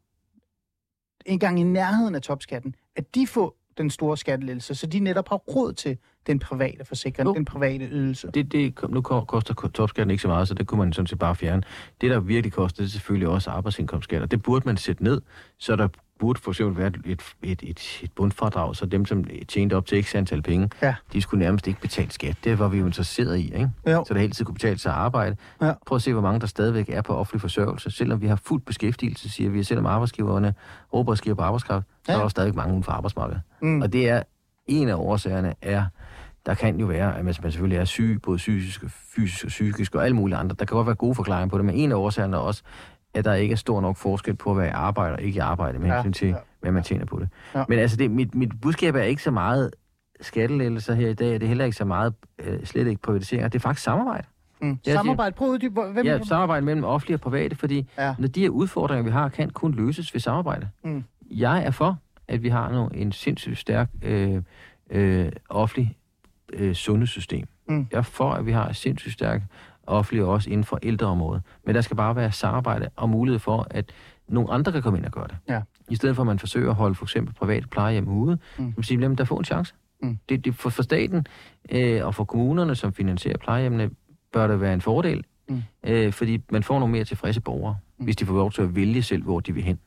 C: engang i nærheden af topskatten, at de får den store skattelettelse, så de netop har råd til den private forsikring, jo. den private ydelse.
D: Det, det, nu koster topskatten ikke så meget, så det kunne man sådan set bare fjerne. Det, der virkelig koster, det er selvfølgelig også arbejdsindkomstskat, og det burde man sætte ned, så der burde for eksempel være et, et, et, et bundfradrag, så dem, som tjente op til ikke antal penge, ja. de skulle nærmest ikke betale skat. Det var vi jo interesseret i, ikke? Jo. Så det hele tiden kunne betale sig at arbejde. Ja. Prøv at se, hvor mange der stadigvæk er på offentlig forsørgelse. Selvom vi har fuld beskæftigelse, siger vi, selvom arbejdsgiverne råber skriver på arbejdskraft, så ja. er der stadigvæk mange uden for arbejdsmarkedet. Mm. Og det er en af årsagerne er, der kan jo være, at man selvfølgelig er syg, både fysisk, fysisk og psykisk og alle mulige andre. Der kan godt være gode forklaringer på det, men en af årsagerne er også, at der ikke er stor nok forskel på at være i arbejde og ikke i arbejde med hensyn til, ja. hvad man tjener på det. Ja. Men altså, det, mit, mit budskab er ikke så meget skattelettelser her i dag, det er heller ikke så meget, øh, slet ikke privatisering, det er faktisk samarbejde.
C: Mm. Samarbejde, prøv uddyb.
D: Hvem ja, samarbejde mellem offentlige og private, fordi ja. når de her udfordringer, vi har, kan kun løses ved samarbejde. Mm. Jeg er for, at vi har nu en sindssygt stærk øh, øh, offentlig øh, sundhedssystem.
C: Mm.
D: Jeg er for, at vi har et sindssygt stærkt offentligt også inden for ældreområdet. Men der skal bare være samarbejde og mulighed for, at nogle andre kan komme ind og gøre det.
C: Ja.
D: I stedet for, at man forsøger at holde for eksempel private plejehjem ude, mm. så siger, dem der få en chance.
C: Mm.
D: Det, det, for, for staten øh, og for kommunerne, som finansierer plejehjemmene, bør det være en fordel,
C: Mm.
D: øh, fordi man får nogle mere tilfredse borgere, mm. hvis de får lov til at vælge selv, hvor de vil hen.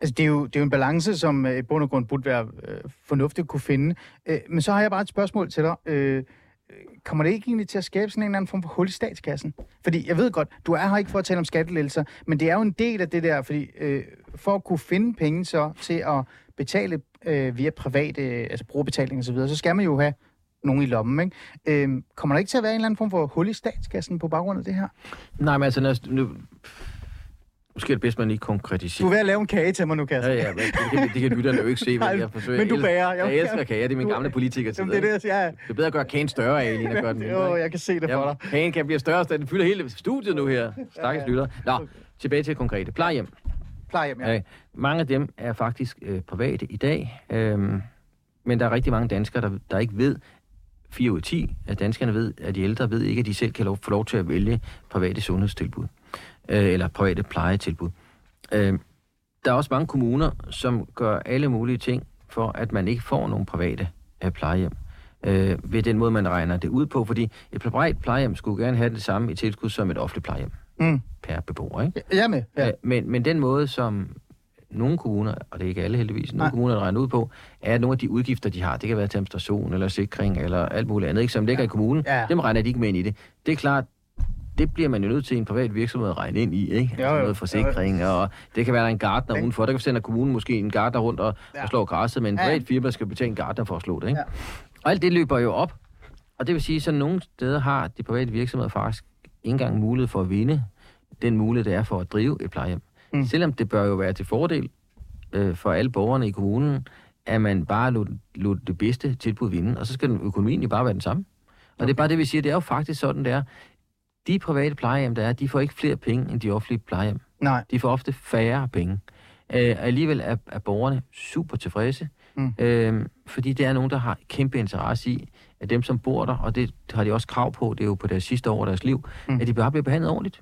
C: Altså, det er, jo, det er jo en balance, som øh, i bund og grund burde være øh, fornuftigt at kunne finde. Øh, men så har jeg bare et spørgsmål til dig. Øh, Øh, kommer det ikke egentlig til at skabe sådan en eller anden form for hul i statskassen? Fordi jeg ved godt, du er her ikke for at tale om skattelettelser, men det er jo en del af det der, fordi øh, for at kunne finde penge så til at betale øh, via private, øh, altså brugerbetaling og så videre, så skal man jo have nogen i lommen, ikke? Øh, kommer der ikke til at være en eller anden form for hul i statskassen på baggrund af det her?
D: Nej, men altså, nu, måske er det bedst, man ikke
C: Du
D: konkretiserer.
C: er ved at lave en kage til mig nu, Kasper.
D: Ja, ja, men det, kan, det kan lytterne jo ikke se, men jeg forsøger.
C: men du bager.
D: Jeg, jeg elsker kager, det er min
C: Du-
D: gamle politiker
C: Jamen, det det. Ja.
D: Det er bedre at gøre kagen større af, end at gøre den mindre.
C: Jo, jeg kan se det for
D: Ja,
C: dig.
D: kagen kan blive større, så den fylder hele studiet nu her. Stakkels lytter. Nå, tilbage til konkrete. Plejehjem.
C: Plejehjem, ja.
D: Ja. Mange af dem er faktisk øh, private i dag, øhm, men der er rigtig mange danskere, der, der ikke ved, 4 ud af 10 af danskerne ved, at de ældre ved ikke, at de selv kan lov, få lov til at vælge private sundhedstilbud, øh, eller private plejetilbud. Øh, der er også mange kommuner, som gør alle mulige ting for, at man ikke får nogen private øh, plejehjem. Øh, ved den måde, man regner det ud på, fordi et privat plejehjem skulle gerne have det samme i tilskud som et offentligt plejehjem
C: Mm.
D: per beboer, ikke?
C: Er med. Ja.
D: Ja. Men, men den måde, som nogle kommuner, og det er ikke alle heldigvis, nogle
C: Nej.
D: kommuner der regner ud på, er, at nogle af de udgifter, de har, det kan være til administration eller sikring eller alt muligt andet, ikke, som ligger
C: Ja.
D: i kommunen,
C: Ja.
D: dem regner de ikke med ind i det. Det er klart, det bliver man jo nødt til en privat virksomhed at regne ind i, ikke?
C: Jo,
D: Altså
C: jo.
D: noget forsikring, og det kan være, der er en gartner
C: Den-
D: udenfor. Der kan sende kommunen måske en gartner rundt og,
C: Ja.
D: og slå græsset, men en privat firma skal betale en gartner for at slå det, ikke?
C: Ja.
D: Og alt det løber jo op. Og det vil sige, at nogle steder har de private virksomheder faktisk ikke engang mulighed for at vinde den mulighed, det er for at drive et plejehjem.
C: Mm.
D: Selvom det bør jo være til fordel øh, for alle borgerne i kommunen, at man bare lod, lod det bedste tilbud vinde, og så skal den økonomien jo bare være den samme. Og det er bare det, vi siger, det er jo faktisk sådan, det er. De private plejehjem, der er, de får ikke flere penge end de offentlige plejehjem.
C: Nej.
D: De får ofte færre penge. Øh, alligevel er, er borgerne super tilfredse,
C: Mm.
D: øh, fordi det er nogen, der har kæmpe interesse i, at dem, som bor der, og det har de også krav på, det er jo på deres sidste år af deres liv,
C: Mm.
D: at de bare bliver behandlet ordentligt.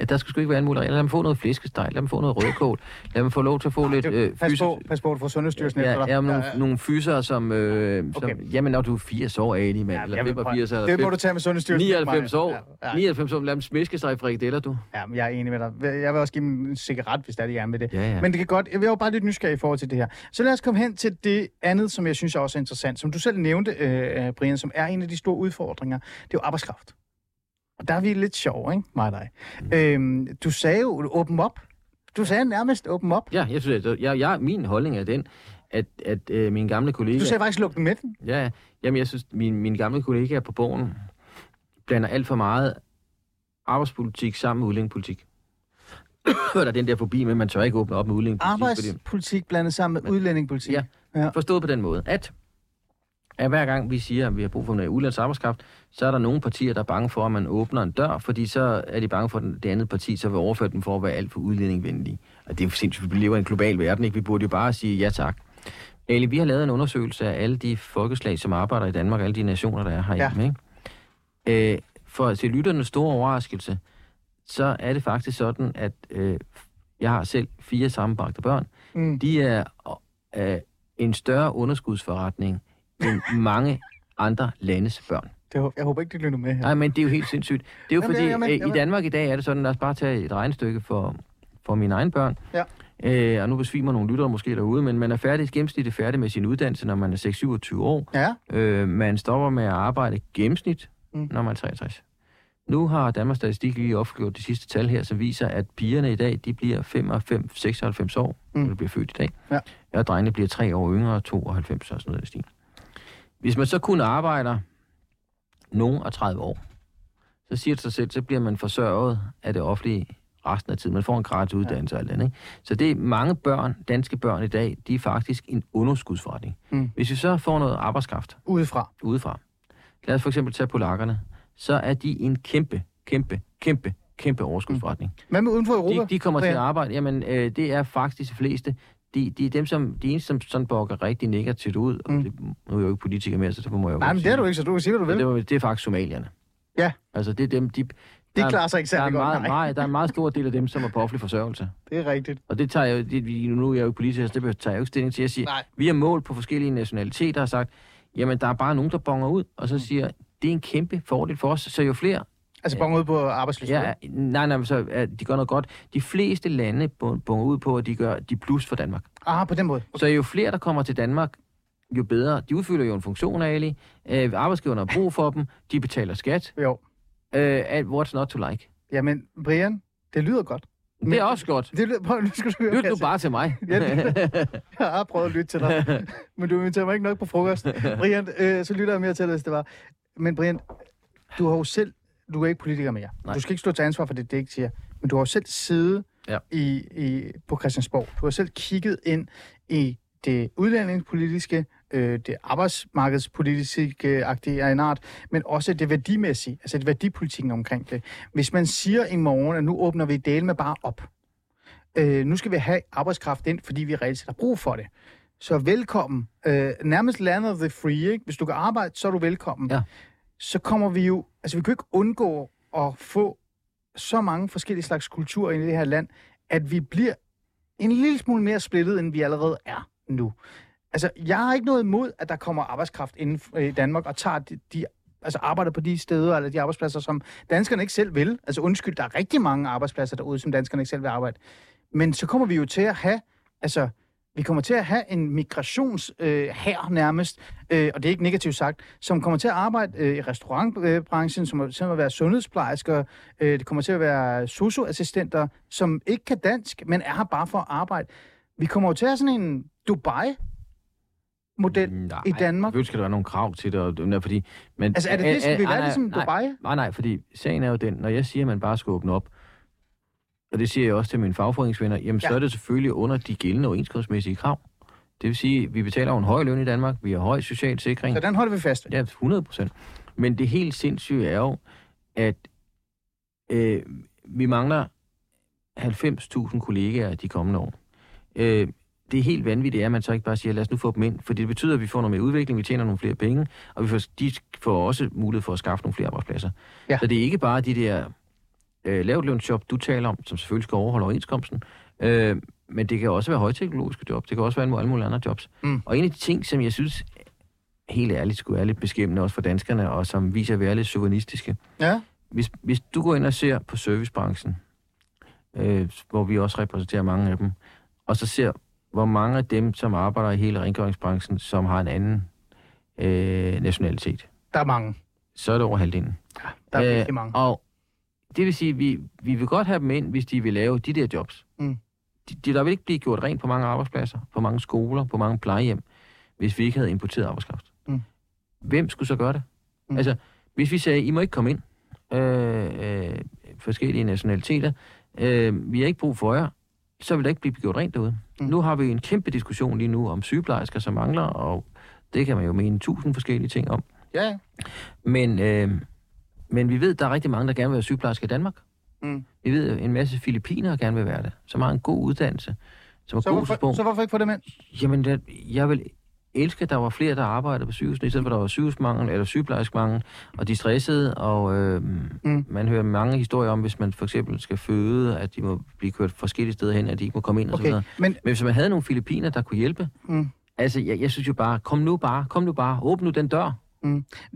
D: Ja, der skal sgu ikke være en mulig regler. Lad dem få noget flæskesteg, lad dem få noget rødkål, lad dem få lov til at få lidt...
C: Det, pas,
D: fys-
C: på, pas på, du får Sundhedsstyrelsen efter
D: Ja,
C: dig.
D: ja, nogle, nogle fyser, som... Øh,
C: Okay.
D: som jamen, når du er 80 år, Ali, mand,
C: Ja,
D: ja, eller
C: jeg vil
D: 85
C: prøve-
D: eller
C: Det må du tage med Sundhedsstyrelsen.
D: 99 år.
C: Ja, ja.
D: 99 år, lad dem smæske sig i frikadeller, du.
C: ja, men jeg er enig med dig. Jeg vil også give dem en cigaret, hvis der er det gerne med det.
D: Ja, ja.
C: Men det kan godt. Jeg vil jo bare lidt nysgerrig i forhold til det her. Så lad os komme hen til det andet, som jeg synes er også interessant. Som du selv nævnte, øh, Brian, som er en af de store udfordringer. Det er jo arbejdskraft. Og der er vi lidt sjove, ikke? Mig og dig. Mm. Øhm, du sagde jo open up. Du sagde nærmest open up.
D: Ja, jeg synes, at jeg, jeg, min holdning er den, at, at øh, min gamle kollega...
C: Du sagde faktisk luk den med den.
D: Ja, ja. jamen jeg synes, min, min gamle kollega på borgen blander alt for meget arbejdspolitik sammen med udlændingepolitik. der er den der forbi med, at man tør ikke åbne op med udlændingepolitik. fordi-
C: Arbejdspolitik blandet sammen med udlændingepolitik.
D: Ja.
C: Ja.
D: Forstået på den måde, at, at hver gang vi siger, at vi har brug for noget udlands arbejdskraft, så er der nogle partier, der er bange for, at man åbner en dør, fordi så er de bange for, at det andet parti så vil overføre dem for at være alt for udlændingvenlige. Og det er sindssygt, vi lever i en global verden, ikke? Vi burde jo bare sige ja tak. Ali, vi har lavet en undersøgelse af alle de folkeslag, som arbejder i Danmark, alle de nationer, der er herhjemme, ja. ikke? Øh, for til lytternes store overraskelse, så er det faktisk sådan, at øh, jeg har selv fire sammenbragte børn.
C: Mm.
D: De er øh, en større underskudsforretning end mange andre landes børn.
C: Det, jeg håber ikke, det lytter med her.
D: Nej, men det er jo helt sindssygt. Det er jo
C: Jamen,
D: fordi,
C: jamen,
D: øh,
C: jamen.
D: i Danmark i dag er det sådan, lad os bare tage et regnestykke for, for mine egne børn.
C: Ja.
D: Øh, og nu besvimer nogle lyttere måske derude, men man er færdig, gennemsnitligt færdig med sin uddannelse, når man er 6-27 år.
C: Ja.
D: Øh, man stopper med at arbejde gennemsnit,
C: Mm.
D: når man er 63. Nu har Danmarks Statistik lige opgjort de sidste tal her, som viser, at pigerne i dag, de bliver 95-96 år,
C: Mm.
D: mm. når de bliver født i dag.
C: Ja.
D: Og drengene bliver 3 år yngre, 92 og sådan noget i stil. Hvis man så kun arbejder nogen af 30 år, så siger det sig selv, så bliver man forsørget af det offentlige resten af tiden. Man får en gratis uddannelse og alt det andet. Ikke? Så det er mange børn, danske børn i dag, de er faktisk en underskudsforretning.
C: Mm.
D: Hvis vi så får noget arbejdskraft
C: Udefra.
D: udefra, lad os for eksempel tage polakkerne, så er de en kæmpe, kæmpe, kæmpe, kæmpe overskudsforretning.
C: Hvad med uden for Europa?
D: De, de kommer til
C: Brian?
D: at arbejde, jamen øh, det er faktisk de fleste, de, de er dem, som, de eneste, som sådan bokker rigtig negativt ud. Mm.
C: Mm.
D: Det, nu er jeg jo ikke politiker mere, så det må jeg jo
C: Nej, men det er du ikke, så du kan sige, hvad du vil.
D: det, var- det er faktisk somalierne.
C: Ja.
D: Altså, det er dem, de...
C: De
D: der er-
C: klarer sig ikke
D: der er,
C: særlig
D: en
C: godt,
D: meget,
C: nej.
D: nej, der er en meget stor del af dem, som er på offentlig forsørgelse.
C: Det er rigtigt.
D: Og det tager jeg jo, det, nu er jeg jo ikke politiker, så det tager jeg jo ikke stilling til. Jeg siger,
C: Nej.
D: vi har mål på forskellige nationaliteter og sagt, jamen der er bare nogen, der bonger ud, og
C: Mm.
D: så siger, det er en kæmpe fordel for os, så jo flere
C: Altså bonge ud på arbejdsløshed.
D: Ja, nej, nej, så er, de gør noget godt. De fleste lande bunger ud på, at de gør de plus for Danmark.
C: Aha, på den måde.
D: Så jo flere, der kommer til Danmark, jo bedre. De udfylder jo en funktion, Ali. Øh, arbejdsgiverne har brug for dem. De betaler skat.
C: Jo.
D: Øh, what's not to like?
C: Jamen, Brian, det lyder godt.
D: Men, det er også godt.
C: Det lyder, prøv, nu skal du høre,
D: Lyt nu bare til mig.
C: Ja, Jeg har prøvet at lytte til dig, men du inviterer mig ikke nok på frokost. Brian, øh, så lytter jeg mere til dig, hvis det var. Men Brian, du har jo selv, du er ikke politiker mere.
D: Nej.
C: Du skal ikke stå til ansvar for det, det ikke siger. Men du har jo selv siddet
D: Ja.
C: i, i, på Christiansborg. Du har selv kigget ind i det udlændingspolitiske, øh, det arbejdsmarkedspolitiske agtige af en art, men også det værdimæssige, altså det værdipolitikken omkring det. Hvis man siger i morgen, at nu åbner vi del med bare op, øh, nu skal vi have arbejdskraft ind, fordi vi reelt set har brug for det. Så velkommen. Øh, nærmest land of the free, ikke? Hvis du kan arbejde, så er du velkommen.
D: Ja.
C: Så kommer vi jo... Altså, vi kan jo ikke undgå at få så mange forskellige slags kulturer ind i det her land, at vi bliver en lille smule mere splittet, end vi allerede er nu. Altså, jeg har ikke noget imod, at der kommer arbejdskraft inden i Danmark og tager de, de altså arbejder på de steder eller de arbejdspladser, som danskerne ikke selv vil. Altså undskyld, der er rigtig mange arbejdspladser derude, som danskerne ikke selv vil arbejde. Men så kommer vi jo til at have, altså, vi kommer til at have en migrations øh, her nærmest, øh, og det er ikke negativt sagt, som kommer til at arbejde øh, i restaurantbranchen, som kommer til at være sundhedsplejersker, øh, det kommer til at være socioassistenter, som ikke kan dansk, men er her bare for at arbejde. Vi kommer jo til at have sådan en Dubai-model
D: Nej,
C: i Danmark.
D: Selvfølgelig skal der være nogle krav til det, og, det fordi... Men,
C: Altså er det det, skal vi
D: nej,
C: være
D: nej,
C: ligesom
D: nej,
C: Dubai?
D: Nej, nej, fordi sagen er jo den, når jeg siger, at man bare skal åbne op, og det siger jeg også til mine fagforeningsvenner, jamen ja. så er det selvfølgelig under de gældende overenskomstmæssige krav. Det vil sige, at vi betaler jo en høj løn i Danmark, vi har høj social sikring.
C: Så den holder vi fast ved.
D: Ja, 100 procent. Men det helt sindssyge er jo, at øh, vi mangler 90.000 kollegaer de kommende år. Øh, det er helt vanvittigt, at man så ikke bare siger, lad os nu få dem ind, fordi det betyder, at vi får noget mere udvikling, vi tjener nogle flere penge, og vi får, de får også mulighed for at skaffe nogle flere arbejdspladser.
C: Ja.
D: Så det er ikke bare de der øh, lavtlønsjob, du taler om, som selvfølgelig skal overholde overenskomsten, øh, men det kan også være højteknologiske job, det kan også være alle mulige andre jobs.
C: Mm.
D: Og en af de ting, som jeg synes helt ærligt skulle være lidt beskæmmende også for danskerne, og som viser at være lidt chauvinistiske.
C: Ja.
D: Hvis, hvis du går ind og ser på servicebranchen, øh, hvor vi også repræsenterer mange af dem, og så ser, hvor mange af dem, som arbejder i hele rengøringsbranchen, som har en anden øh, nationalitet,
C: Der er mange.
D: så er det over halvdelen.
C: Ja, der er øh, mange.
D: Og det vil sige, at vi, vi vil godt have dem ind, hvis de vil lave de der jobs.
C: Mm.
D: De, de, der vil ikke blive gjort rent på mange arbejdspladser, på mange skoler, på mange plejehjem, hvis vi ikke havde importeret arbejdskraft.
C: Mm.
D: Hvem skulle så gøre det?
C: Mm.
D: Altså, hvis vi sagde, I må ikke komme ind, øh, øh, forskellige nationaliteter, øh, vi har ikke brug for jer, så vil der ikke blive gjort rent derude.
C: Mm.
D: Nu har vi en kæmpe diskussion lige nu om sygeplejersker, som mangler, og det kan man jo mene tusind forskellige ting om.
C: Ja, ja.
D: Men, øh, men vi ved, der er rigtig mange, der gerne vil være sygeplejerske i Danmark.
C: Mm.
D: Vi ved, en masse filipiner gerne vil være det, som har en god uddannelse, som er
C: Så,
D: god
C: hvorfor,
D: sprog.
C: så hvorfor ikke få dem ind?
D: Jamen, jeg, jeg vil elske, at der var flere, der arbejdede på sygehusene, i stedet for, at der var sygehusmangel eller sygeplejerskemangel, og de stressede, og øh,
C: Mm.
D: man hører mange historier om, hvis man for eksempel skal føde, at de må blive kørt forskellige steder hen, at de ikke må komme ind og så
C: Okay,
D: videre.
C: men
D: Men hvis man havde nogle filipiner, der kunne hjælpe,
C: mm,
D: altså, jeg, jeg synes jo bare, kom nu bare, kom nu bare, åbn nu den dør.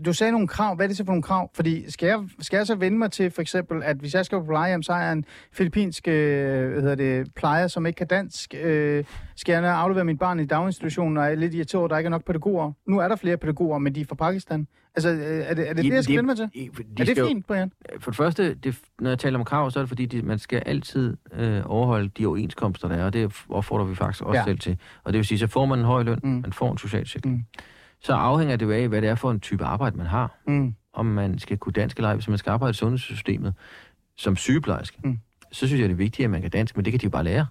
C: Du sagde nogle krav. Hvad er det så for nogle krav? Fordi skal jeg, skal jeg så vende mig til for eksempel, at hvis jeg skal på plejehjem, så jeg en filippinsk øh, hvad hedder det, plejer, som ikke kan dansk. Øh, skal jeg aflevere mit barn i daginstitutionen, og er lidt irriteret, at der ikke er nok pædagoger? Nu er der flere pædagoger, men de er fra Pakistan. Altså, øh, er det er det, det, jeg skal vende mig til?
D: De,
C: Er det fint, Brian?
D: For det første, det, når jeg taler om krav, så er det fordi, de, man skal altid øh, overholde de overenskomster, der er, og det opfordrer vi faktisk også
C: Ja.
D: selv til. Og det vil sige, så får man en høj løn,
C: Mm.
D: mm. man får en social sikring.
C: Mm.
D: Så afhænger det jo af, hvad det er for en type arbejde, man har.
C: Mm.
D: Om man skal kunne dansk eller ej. Hvis man skal arbejde i sundhedssystemet som sygeplejerske,
C: Mm.
D: så synes jeg, det er vigtigt, at man kan dansk, men det kan de jo bare lære.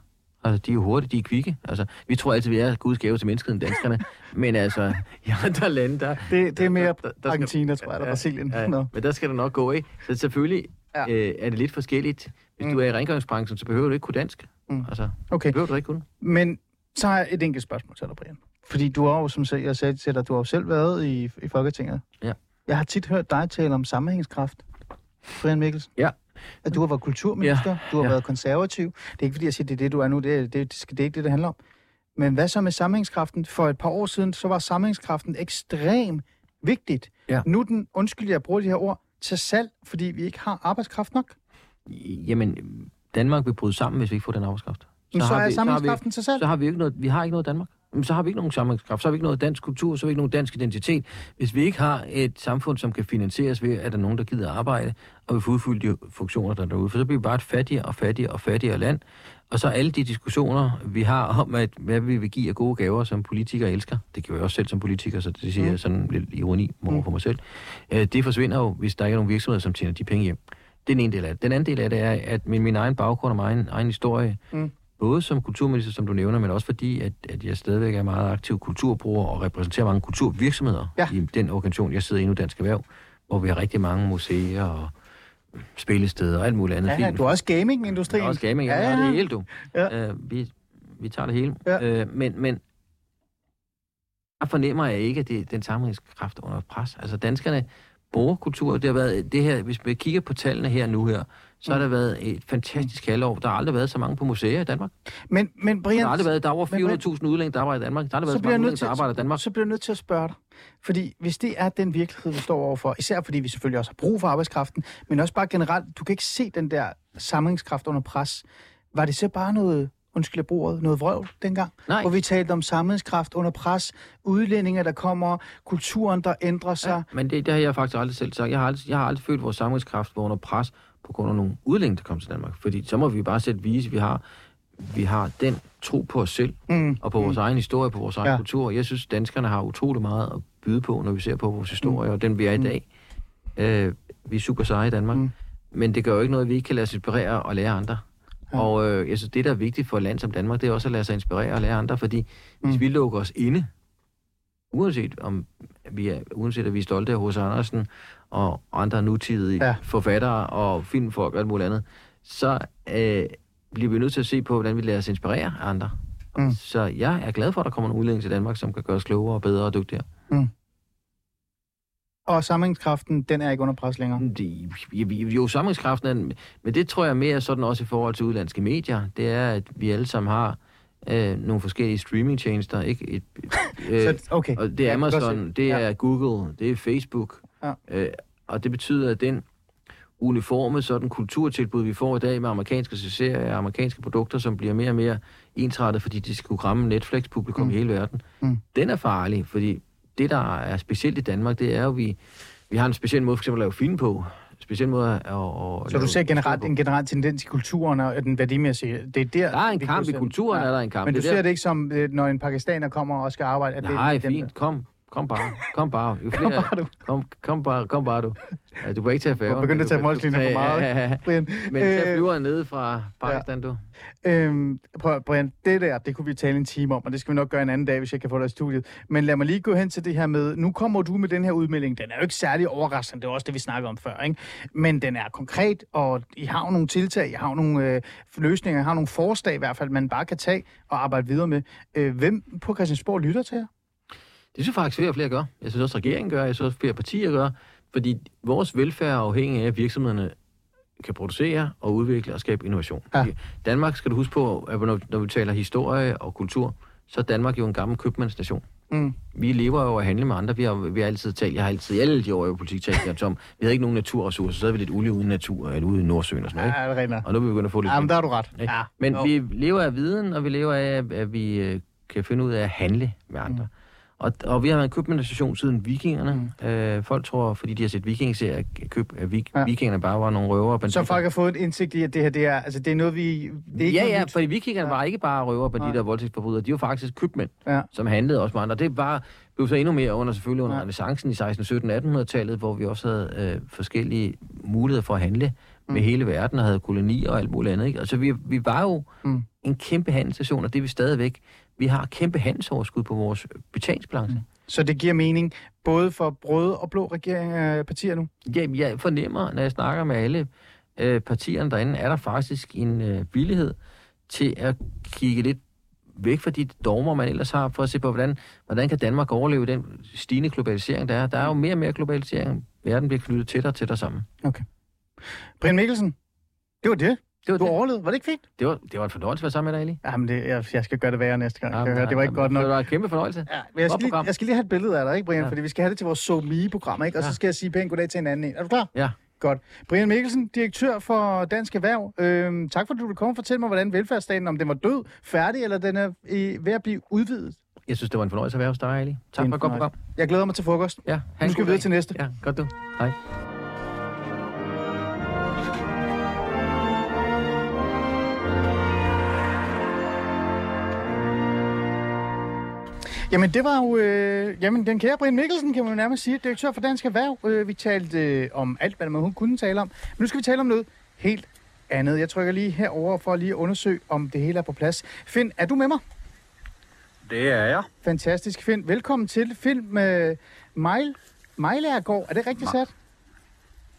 D: Altså, de er jo hurtige, de er kvikke. Altså, vi tror altid, vi er Guds gave til menneskeheden, danskerne. men altså, i andre lande, der,
C: Det, det er mere
D: der- der skal-
C: Argentina, tror jeg, eller Brasilien.
D: Ja,
C: Nå.
D: men der skal det nok gå, ikke? Så selvfølgelig
C: Ja.
D: ja. øh, er det lidt forskelligt. Hvis
C: mm.
D: du er i rengøringsbranchen, så behøver du ikke kunne dansk.
C: Mm.
D: Altså,
C: Okay,
D: behøver du ikke kunne.
C: men Så har jeg et enkelt spørgsmål til dig, Brian. Fordi du har jo, som jeg sagde til dig, du har jo selv været i, i Folketinget.
D: Ja.
C: Jeg har tit hørt dig tale om sammenhængskraft, Brian Mikkelsen.
D: Ja.
C: At du har været kulturminister,
D: Ja,
C: du har
D: ja.
C: været konservativ. Det er ikke fordi, jeg siger, det er det, du er nu. Det er, det, det, skal- det er ikke det, det handler om. Men hvad så med sammenhængskraften? For et par år siden, så var sammenhængskraften ekstremt vigtigt.
D: Ja.
C: Nu den, undskyld, jeg bruger de her ord, til salg, fordi vi ikke har arbejdskraft nok.
D: Jamen, Danmark vil bryde sammen, hvis vi ikke får den arbejdskraft.
C: Så, så
D: har
C: er
D: vi-
C: sammenhængskraften til salg.
D: så har vi ikke noget, vi har ikke noget Danmark. Så har vi ikke nogen sammenhængskraft, så har vi ikke noget dansk kultur, så har vi ikke nogen dansk identitet. Hvis vi ikke har et samfund, som kan finansieres ved, at der er nogen, der gider arbejde, og vi får udfyldt de funktioner, der er derude, for så bliver vi bare et fattigere og fattigere og fattigere land. Og så alle de diskussioner, vi har om, at, hvad vi vil give af gode gaver, som politikere elsker, det kan jeg også selv som politiker, så det siger
C: Mm.
D: jeg sådan lidt ironi over for mig selv, øh, det forsvinder jo, hvis der ikke er nogen virksomheder, som tjener de penge hjem. Det er den ene del af det. Den anden del af det er, at med min egen baggrund og min egen, egen historie,
C: Mm.
D: Både som kulturminister, som du nævner, men også fordi, at, at jeg stadigvæk er meget aktiv kulturbruger og repræsenterer mange kulturvirksomheder
C: Ja.
D: i den organisation, jeg sidder i nu, Dansk Erhverv, hvor vi har rigtig mange museer og spillesteder og alt muligt andet.
C: Ja, ja, du er også gamingindustrien.
D: Der er også gaming, ja,
C: Ja,
D: det er helt du.
C: Ja.
D: Øh, vi, vi tager det hele.
C: Ja.
D: Øh, men, men der fornemmer jeg ikke, at det er den sammenhængskraft under pres. Altså danskerne bruger kultur. Det har været det her, hvis vi kigger på tallene her nu her, så
C: Mm.
D: har der været et fantastisk halvår. Der har aldrig været så mange på museer i Danmark.
C: Men, men Brian,
D: Der har aldrig været, der er over
C: Men-
D: 400.000 udlændinge, der arbejder i Danmark. Der har aldrig
C: så
D: været så
C: jeg
D: mange udlændinge, der arbejder i Danmark.
C: så bliver jeg nødt til at spørge dig. Fordi hvis det er den virkelighed, vi står overfor, især fordi vi selvfølgelig også har brug for arbejdskraften, men også bare generelt, du kan ikke se den der samlingskraft under pres. Var det så bare noget, undskyld jeg bruger ordet, noget vrøvl dengang?
D: Nej.
C: Hvor vi talte om samlingskraft under pres, udlændinge, der kommer, kulturen, der ændrer sig.
D: Ja, men det, det har jeg faktisk aldrig selv sagt. Jeg har aldrig, jeg har aldrig følt, at vores samlingskraft var under pres på grund af nogle udlændinge, der kom til Danmark. Fordi så må vi bare selv vise, at vi har, vi har den tro på os selv,
C: Mm.
D: og på vores egen historie, på vores egen
C: Ja.
D: kultur. Jeg synes, danskerne har utrolig meget at byde på, når vi ser på vores historie, mm. og den vi er i dag. Øh, vi er super seje i Danmark.
C: Mm.
D: Mm. Men det gør jo ikke noget, at vi ikke kan lade os inspirere og lære andre.
C: Ja.
D: Og øh, jeg synes, det, der er vigtigt for et land som Danmark, det er også at lade sig inspirere og lære andre, fordi mm. hvis vi lukker os inde, uanset om vi er, uanset at vi er stolte af H.C. Andersen og andre nutidige
C: Ja.
D: forfattere og filmfolk og alt muligt andet, så øh, bliver vi nødt til at se på, hvordan vi lader os inspirere af andre.
C: Mm.
D: Mm. Så jeg er glad for, at der kommer nogle udlændinge til Danmark, som kan gøre os klogere og bedre og dygtigere.
C: Og samlingskraften, den er ikke under pres længere.
D: Det, jo, jo, samlingskraften er, men det tror jeg mere sådan også i forhold til udlandske medier, det er, at vi alle sammen har øh, nogle forskellige streamingtjenester, ikke? Et, øh,
C: Så, okay.
D: Og det er
C: Ja,
D: Amazon,
C: set.
D: det
C: Ja.
D: er Google, det er Facebook.
C: Ja.
D: Øh, og det betyder, at den uniforme sådan kulturtilbud, vi får i dag med amerikanske serier og amerikanske produkter, som bliver mere og mere ensrettet, fordi de skal kunne ramme Netflix-publikum
C: mm.
D: i hele verden,
C: Mm.
D: den er farlig, fordi det, der er specielt i Danmark, det er jo, at vi, vi har en speciel måde for eksempel at lave film på. Speciel måde at, at,
C: Så du ser generelt en generel tendens i kulturen og den værdimæssige. Det er der,
D: Der er en kamp i kulturen,
C: Ja.
D: er der en kamp.
C: Men du
D: det er
C: ser
D: der-
C: det ikke som, øh, når en pakistaner kommer og skal arbejde? At
D: Nej,
C: det er dem,
D: fint. Kom. Kom bare. Kom bare. Jo
C: Kom
D: flere,
C: bare, du.
D: Kom, kom bare, kom bare du. Ja, du kan ikke tage færgen.
C: Du begyndte at tage Molslinjen for meget.
D: Ja, ja, ja.
C: Brian,
D: Men tag
C: øh,
D: flyveren nede fra Pakistan, du.
C: Øhm, prøv, Brian, det der, det kunne vi tale en time om, og det skal vi nok gøre en anden dag, hvis jeg kan få dig i studiet. Men lad mig lige gå hen til det her med, nu kommer du med den her udmelding. Den er jo ikke særlig overraskende, det er også det, vi snakker om før, ikke? Men den er konkret, og I har jo nogle tiltag, I har jo nogle øh, løsninger, I har nogle forslag i hvert fald, man bare kan tage og arbejde videre med. Øh, hvem på Christiansborg lytter til jer?
D: Det synes faktisk flere og flere gør. Jeg synes også, regeringen gør. Jeg synes også, flere partier gør. Fordi vores velfærd er afhængig af, at virksomhederne kan producere og udvikle og skabe innovation.
C: Ja.
D: Danmark, skal du huske på, at når, når vi taler historie og kultur, så er Danmark jo en gammel købmandsnation.
C: Mm.
D: Vi lever jo af at handle med andre. Vi har, vi har altid talt, jeg har altid i alle de år, i politik talt om, vi havde ikke nogen naturressourcer, så havde vi lidt olie uden natur, eller ude i Nordsøen og sådan noget.
C: Ja, det er rent.
D: Og nu er vi begyndt at få lidt...
C: Ja, men der har du ret. Ja.
D: Men
C: Jo.
D: vi lever af viden, og vi lever af, at- at vi øh, kan finde ud af at handle med andre. Mm. Og, og vi har været en købmandsstation siden vikingerne. Mm. Øh, folk tror, fordi de har set vikingeserier, køb, at vik,
C: Ja.
D: ja. vikingerne bare var nogle røver.
C: Så folk har fået et indsigt i, at det her, det er, altså, det er noget, vi... Det er ikke
D: ja,
C: noget
D: ja,
C: nyt.
D: fordi vikingerne
C: Ja.
D: ja. var ikke bare røver, banditter
C: Nej.
D: og voldtægtsforbrydere. De var faktisk købmænd,
C: Ja.
D: som handlede også med andre. Det var, blev så endnu mere under, selvfølgelig under
C: Ja.
D: ja. renaissancen i 16, 17, 1800-tallet, hvor vi også havde øh, forskellige muligheder for at handle mm. med hele verden, og havde kolonier og alt muligt andet. Ikke? Altså, vi, vi var jo
C: Mm.
D: mm. en kæmpe handelsstation, og det er vi stadigvæk. Vi har kæmpe handelsoverskud på vores betalingsbalance. Mm.
C: Så det giver mening både for røde og blå regeringer partier nu?
D: Jamen, jeg fornemmer, når jeg snakker med alle øh, partierne derinde, er der faktisk en øh, villighed til at kigge lidt væk fra de dogmer, man ellers har, for at se på, hvordan, hvordan kan Danmark overleve den stigende globalisering, der er. Der er jo mere og mere globalisering. Verden bliver knyttet tættere og tættere sammen.
C: Okay. Brian Mikkelsen, det var det.
D: Det var,
C: Du
D: det.
C: overlevede. Var det ikke fint?
D: Det, var, det var en fornøjelse at være sammen med dig, Ali.
C: Jamen, det, jeg, jeg skal gøre det værre næste gang.
D: Ja,
C: Ja, høre. Det var ikke godt nok.
D: Det var en kæmpe fornøjelse.
C: Ja, men jeg, skal lige, jeg skal lige have et billede af dig, ikke, Brian? Ja. Fordi vi skal have det til vores So Me-program, ikke? Og ja. så skal jeg sige pænt goddag til en anden en. Er du klar?
D: Ja.
C: Godt. Brian Mikkelsen, direktør for Dansk Erhverv. Øhm, tak fordi du vil komme og fortælle mig, hvordan velfærdsstaten, om den var død, færdig, eller den er i, ved at blive udvidet.
D: Jeg synes, det var en fornøjelse at være hos dig, Ali. Tak for et godt program.
C: Jeg glæder mig til frokost.
D: Ja,
C: Nu skal vi videre til næste.
D: Ja, godt du. Hej.
C: Jamen, det var jo... Øh, jamen, den kære Brian Mikkelsen, kan man jo nærmest sige, direktør for Dansk Erhverv. Øh, vi talte øh, om alt, hvad man kunne tale om. Men nu skal vi tale om noget helt andet. Jeg trykker lige herover for lige at undersøge, om det hele er på plads. Finn, er du med mig?
E: Det er jeg.
C: Fantastisk, Finn. Velkommen til film med Mejl. Mejlærgård. Er det rigtigt sat?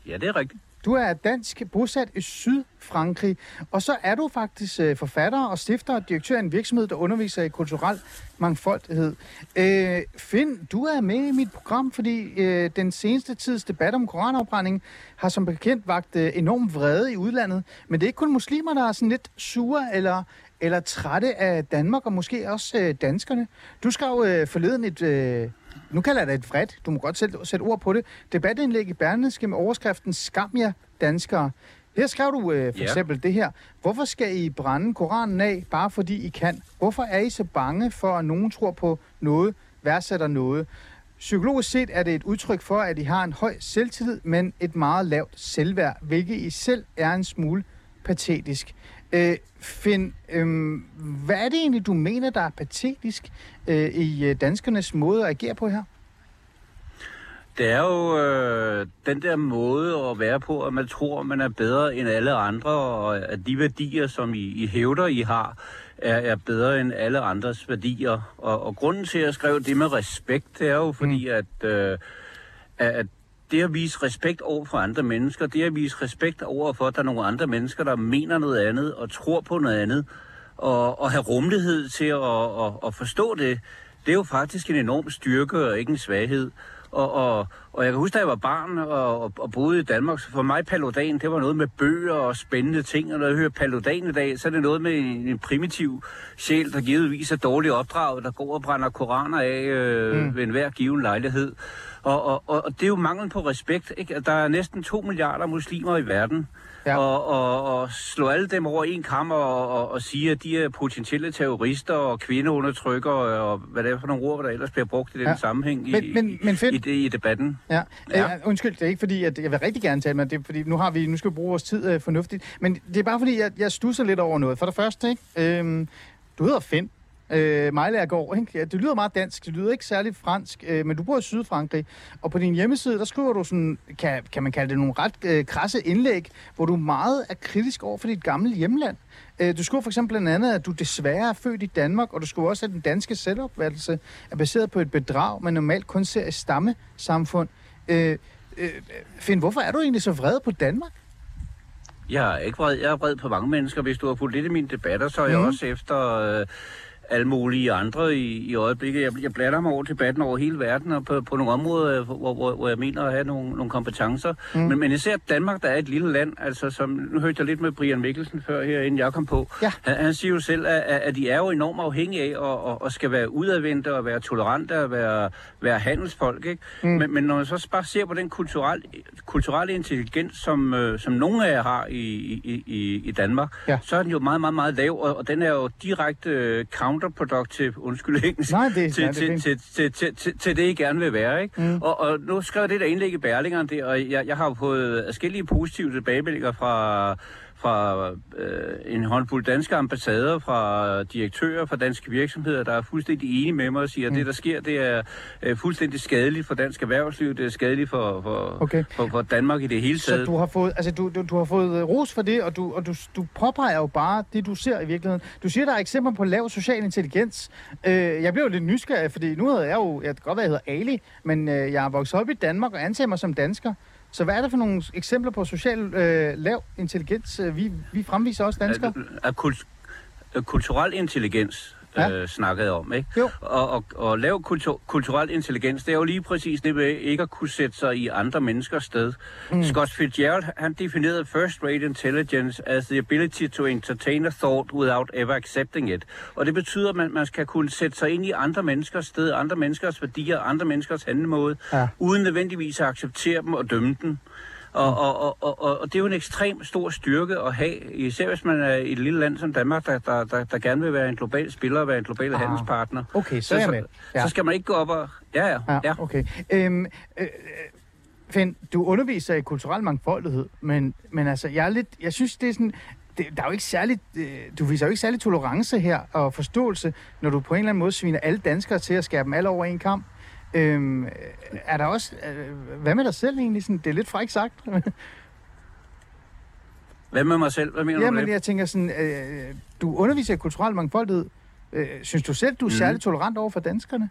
E: Ja, det er rigtigt.
C: Du er dansk bosat i Sydfrankrig, og så er du faktisk øh, forfatter og stifter og direktør af en virksomhed, der underviser i kulturel mangfoldighed. Øh, Finn, du er med i mit program, fordi øh, den seneste tids debat om koranafbrænding har som bekendt vagt øh, enorm vrede i udlandet. Men det er ikke kun muslimer, der er sådan lidt sure eller, eller trætte af Danmark, og måske også øh, danskerne. Du skrev øh, forleden et... Øh, nu kalder jeg det et vredt, du må godt sætte, sætte ord på det, debatindlæg i Berlingske med overskriften Skam jer danskere. Her skrev du øh, for
E: Ja.
C: eksempel det her. Hvorfor skal I brænde Koranen af, bare fordi I kan? Hvorfor er I så bange for, at nogen tror på noget, værdsætter noget? Psykologisk set er det et udtryk for, at I har en høj selvtillid, men et meget lavt selvværd, hvilket i selv er en smule patetisk. Øh, Finn, øh, hvad er det egentlig, du mener, der er patetisk øh, i øh, danskernes måde at agere på her?
E: Det er jo øh, den der måde at være på, at man tror, man er bedre end alle andre, og at de værdier, som I, I hævder, I har, er, er bedre end alle andres værdier. Og, og grunden til, at jeg skrev det med respekt, det er jo fordi, mm. at, øh, at det at vise respekt over for andre mennesker, det at vise respekt over for, at der er nogle andre mennesker, der mener noget andet og tror på noget andet, og, og have rummelighed til at, at, at forstå det, det er jo faktisk en enorm styrke og ikke en svaghed. Og, og, og jeg kan huske, da jeg var barn og, og, og boede i Danmark, så for mig Paludan, det var noget med bøger og spændende ting. Og når jeg hører Paludan i dag, så er det noget med en, en primitiv sjæl, der givetvis er dårligt opdraget, der går og brænder koraner af øh, mm. ved enhver given lejlighed. Og, og, og, og det er jo mangel på respekt. Ikke? Der er næsten to milliarder muslimer i verden.
C: Ja.
E: Og, og, og slå alle dem over en kammer og, og, og sige, at de er potentielle terrorister og kvindeundertrykker og hvad det er for nogle ord, der ellers bliver brugt i den
C: Ja.
E: sammenhæng i,
C: Men- men- men
E: i, det, i debatten.
C: Ja, ja. Øh, undskyld, det er ikke fordi, at jeg vil rigtig gerne tale med det, fordi nu har vi, nu skal vi bruge vores tid øh, fornuftigt, men det er bare fordi, jeg, jeg stusser lidt over noget. For det første, ikke? Øhm, du hedder Finn. Øh, Mejlærgård, ikke? Ja, det lyder meget dansk, det lyder ikke særligt fransk, øh, men du bor i Sydfrankrig, og på din hjemmeside, der skriver du sådan, kan, kan man kalde det nogle ret øh, krasse indlæg, hvor du meget er kritisk over for dit gamle hjemland. Øh, du skriver for eksempel blandt andet, at du desværre er født i Danmark, og du skriver også, at den danske selvopfattelse er baseret på et bedrag, man normalt kun ser i stammesamfund. Øh, øh, Finn, hvorfor er du egentlig så vred på Danmark?
E: Jeg er ikke vred. Jeg er vred på mange mennesker. Hvis du har fulgt lidt i mine debatter, så er jeg
C: Mhm.
E: også efter øh, alle mulige andre i, i øjeblikket. Jeg, jeg blander mig over debatten over hele verden, og på, på nogle områder, hvor, hvor, hvor jeg mener at have nogle, nogle kompetencer. Mm. Men, men især Danmark, der er et lille land, altså som, nu hørte jeg lidt med Brian Mikkelsen før her, inden jeg kom på.
C: Ja.
E: Han, han siger jo selv, at, at de er jo enormt afhængige af og, og, og skal være udadvendte og være tolerante og være, være handelsfolk. Ikke? Mm. Men, men når man så bare ser på den kulturelle, kulturelle intelligens, som, øh, som nogle af jer har i, i, i, i Danmark,
C: Ja.
E: så er den jo meget, meget, meget lav, og, og den er jo direkte øh, counterproductive, undskyld engelsk,
C: Nej, det-
E: til,
C: nej, det
E: til,
C: fint.
E: til, til, til, til, til det, I gerne vil være. Ikke? Mm. Og, og nu skrev jeg det der indlæg i Berlingeren, det, og jeg, jeg har fået forskellige positive tilbagemeldinger fra fra øh, en håndfuld danske ambassader, fra direktører fra danske virksomheder, der er fuldstændig enige med mig og siger, at
C: Mm.
E: det, der sker, det er øh, fuldstændig skadeligt for dansk erhvervsliv, det er skadeligt for, for,
C: Okay.
E: for, for Danmark i det hele
C: Så
E: taget.
C: du har fået, altså du, du, du har fået øh, ros for det, og, du, og du, du påpeger jo bare det, du ser i virkeligheden. Du siger, der er eksempler på lav social intelligens. Øh, jeg blev jo lidt nysgerrig, fordi nu hedder jeg jo, jeg kan godt være, jeg hedder Ali, men øh, jeg er vokset op i Danmark og anser mig som dansker. Så hvad er det for nogle eksempler på social øh, lav intelligens, øh, vi, vi fremviser også danskere?
E: Kult, at kulturel intelligens,
C: Ja.
E: øh, snakkede om. Ikke?
C: Jo.
E: Og, og, og lave kultur, kulturel intelligens, det er jo lige præcis det med ikke at kunne sætte sig i andre menneskers sted. Mm. Scott Fitzgerald, han definerede first-rate intelligence as the ability to entertain a thought without ever accepting it. Og det betyder, at man, man skal kunne sætte sig ind i andre menneskers sted, andre menneskers værdier, andre menneskers handlemåde,
C: Ja.
E: uden nødvendigvis at acceptere dem og dømme dem. Og, og, og, og, og, det er jo en ekstrem stor styrke at have, især hvis man er i et lille land som Danmark, der, der, der, der gerne vil være en global spiller og være en global
C: Ah.
E: handelspartner.
C: Okay, så jeg med. Ja.
E: Så skal man ikke gå op og... Ja, ja. ja.
C: Ja, okay. Øhm, øh, øh, Finn, du underviser i kulturel mangfoldighed, men, men altså, jeg er lidt, jeg synes, det er sådan, det, der er jo ikke særlig, øh, du viser jo ikke særlig tolerance her og forståelse, når du på en eller anden måde sviner alle danskere til at skære dem alle over en kamp. Øhm, er der også, øh, hvad med dig selv egentlig? Sådan, det er lidt frækt sagt.
E: Hvad med mig selv? Hvad mener
C: ja,
E: du
C: men
E: det?
C: jeg tænker sådan, øh, du underviser i kulturel mangfoldighed. Øh, synes du selv, du er
E: Mhm.
C: særlig tolerant over for danskerne?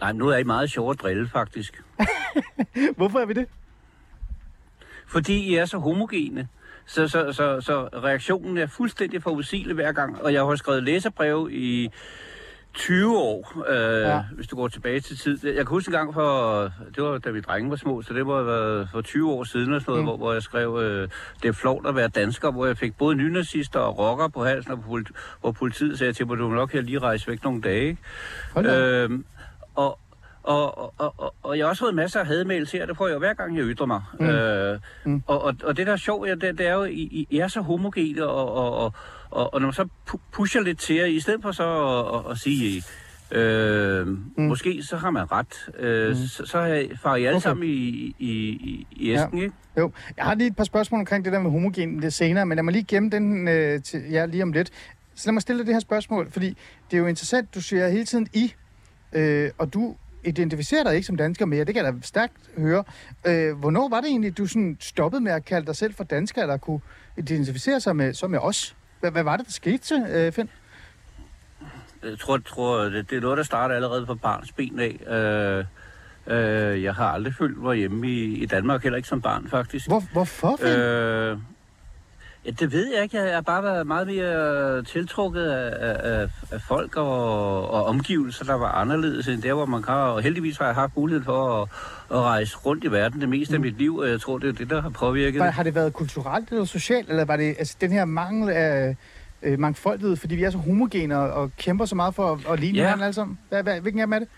E: Nej, nu er I meget sjov at drille, faktisk.
C: Hvorfor er vi det?
E: Fordi I er så homogene. Så, så, så, så reaktionen er fuldstændig forudsigelig hver gang. Og jeg har skrevet læserbreve i 20 år, øh,
C: Ja.
E: hvis du går tilbage til tid. Jeg kan huske en gang for, det var da vi drenge var små, så det have været for 20 år siden, og sådan noget,
C: Mm.
E: hvor, hvor jeg skrev, øh, det er flot at være dansker, hvor jeg fik både nynazister og rocker på halsen, og politi- hvor politiet sagde til mig, du må nok her lige rejse væk nogle dage. Øhm, og, og, og, og, og, jeg har også fået masser af hademails her, det får jeg jo hver gang, jeg ytrer mig.
C: Mm.
E: Øh,
C: Mm.
E: og, og, og det der er sjovt, det, det er jo, I, I- I er så homogene, og, og, og, og, og når man så pu- pusher lidt til jer, i stedet for så at, at, at sige, øh, mm. måske så har man ret, øh,
C: Mm.
E: så, så farer I alle
C: Okay.
E: sammen i, i, i, i æsken, ja. ikke?
C: Jo, jeg har lige et par spørgsmål omkring det der med homogen lidt senere, men lad mig lige gemme den øh, til jer lige om lidt. Så lad mig stille det her spørgsmål, fordi det er jo interessant, du siger hele tiden I, øh, og du identificerer dig ikke som dansker mere, det kan jeg da stærkt høre. Øh, hvornår var det egentlig, du sådan stoppede med at kalde dig selv for dansker, eller kunne identificere sig med, så med os? Hvad, hvad var det, der skete øh, Finn?
E: Jeg tror, tror det, det er noget, der starter allerede fra barns ben af. Øh, øh, jeg har aldrig følt mig hjemme i, i Danmark, heller ikke som barn, faktisk.
C: Hvor, hvorfor, Finn? Øh,
E: ja, det ved jeg ikke. Jeg har bare været meget mere tiltrukket af, af, af, folk og, og omgivelser, der var anderledes end der, hvor man kan. Og heldigvis har jeg haft mulighed for at, at rejse rundt i verden det meste af mit liv, og jeg tror, det er det, der har påvirket.
C: var, har det været kulturelt eller socialt, eller var det altså, den her mangel af øh, mangfoldighed, fordi vi er så homogene og, og kæmper så meget for at, at ligne
E: Ja.
C: hinanden alle sammen? Hvad, hvad, hvilken af dem er det?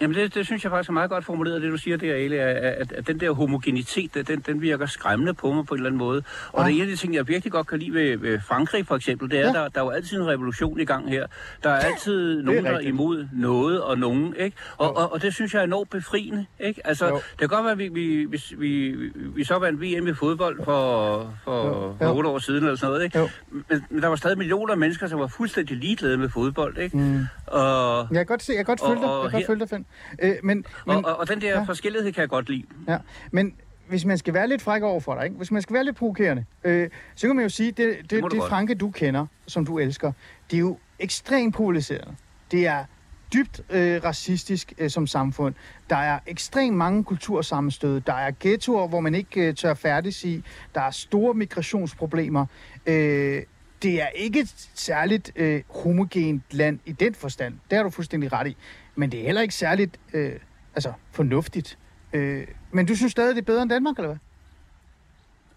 E: Jamen det, det synes jeg faktisk er meget godt formuleret, det du siger der, Ali, at, at, den der homogenitet, den, den virker skræmmende på mig på en eller anden måde. Og
C: Ah.
E: det er en af de ting, jeg virkelig godt kan lide ved, ved Frankrig for eksempel, det er,
C: Ja.
E: ja. der, der er jo altid en revolution i gang her. Der er altid nogen, der er imod noget og nogen, ikke? Og, og, og det synes jeg er enormt befriende, ikke? Altså,
C: Jo.
E: det kan godt være, at vi, vi, hvis vi, vi, så vandt VM i fodbold for, for,
C: Jo.
E: for
C: Jo.
E: otte år siden eller sådan noget, ikke?
C: Jo.
E: Men, men der var stadig millioner af mennesker, som var fuldstændig ligeglade med fodbold, ikke?
C: Mm.
E: Og,
C: Jeg kan godt se, jeg kan godt følge dig, jeg kan godt følge dig, Finn. Øh, men, men,
E: og, og, og den der
C: ja.
E: forskellighed kan jeg godt lide.
C: ja, men hvis man skal være lidt fræk over for dig, ikke? hvis man skal være lidt provokerende, øh, så kan man jo sige, det, det, det, det
E: godt.
C: Franke, du kender, som du elsker, det er jo ekstremt polariserende. Det er dybt øh, racistisk øh, som samfund. Der er ekstremt mange kultursammenstød. Der er ghettoer, hvor man ikke øh, tør færdig i. Der er store migrationsproblemer. Øh, det er ikke et særligt øh, homogent land i den forstand. Det har du fuldstændig ret i. Men det er heller ikke særligt øh, altså, fornuftigt. Øh, men du synes stadig, det er bedre end Danmark, eller hvad?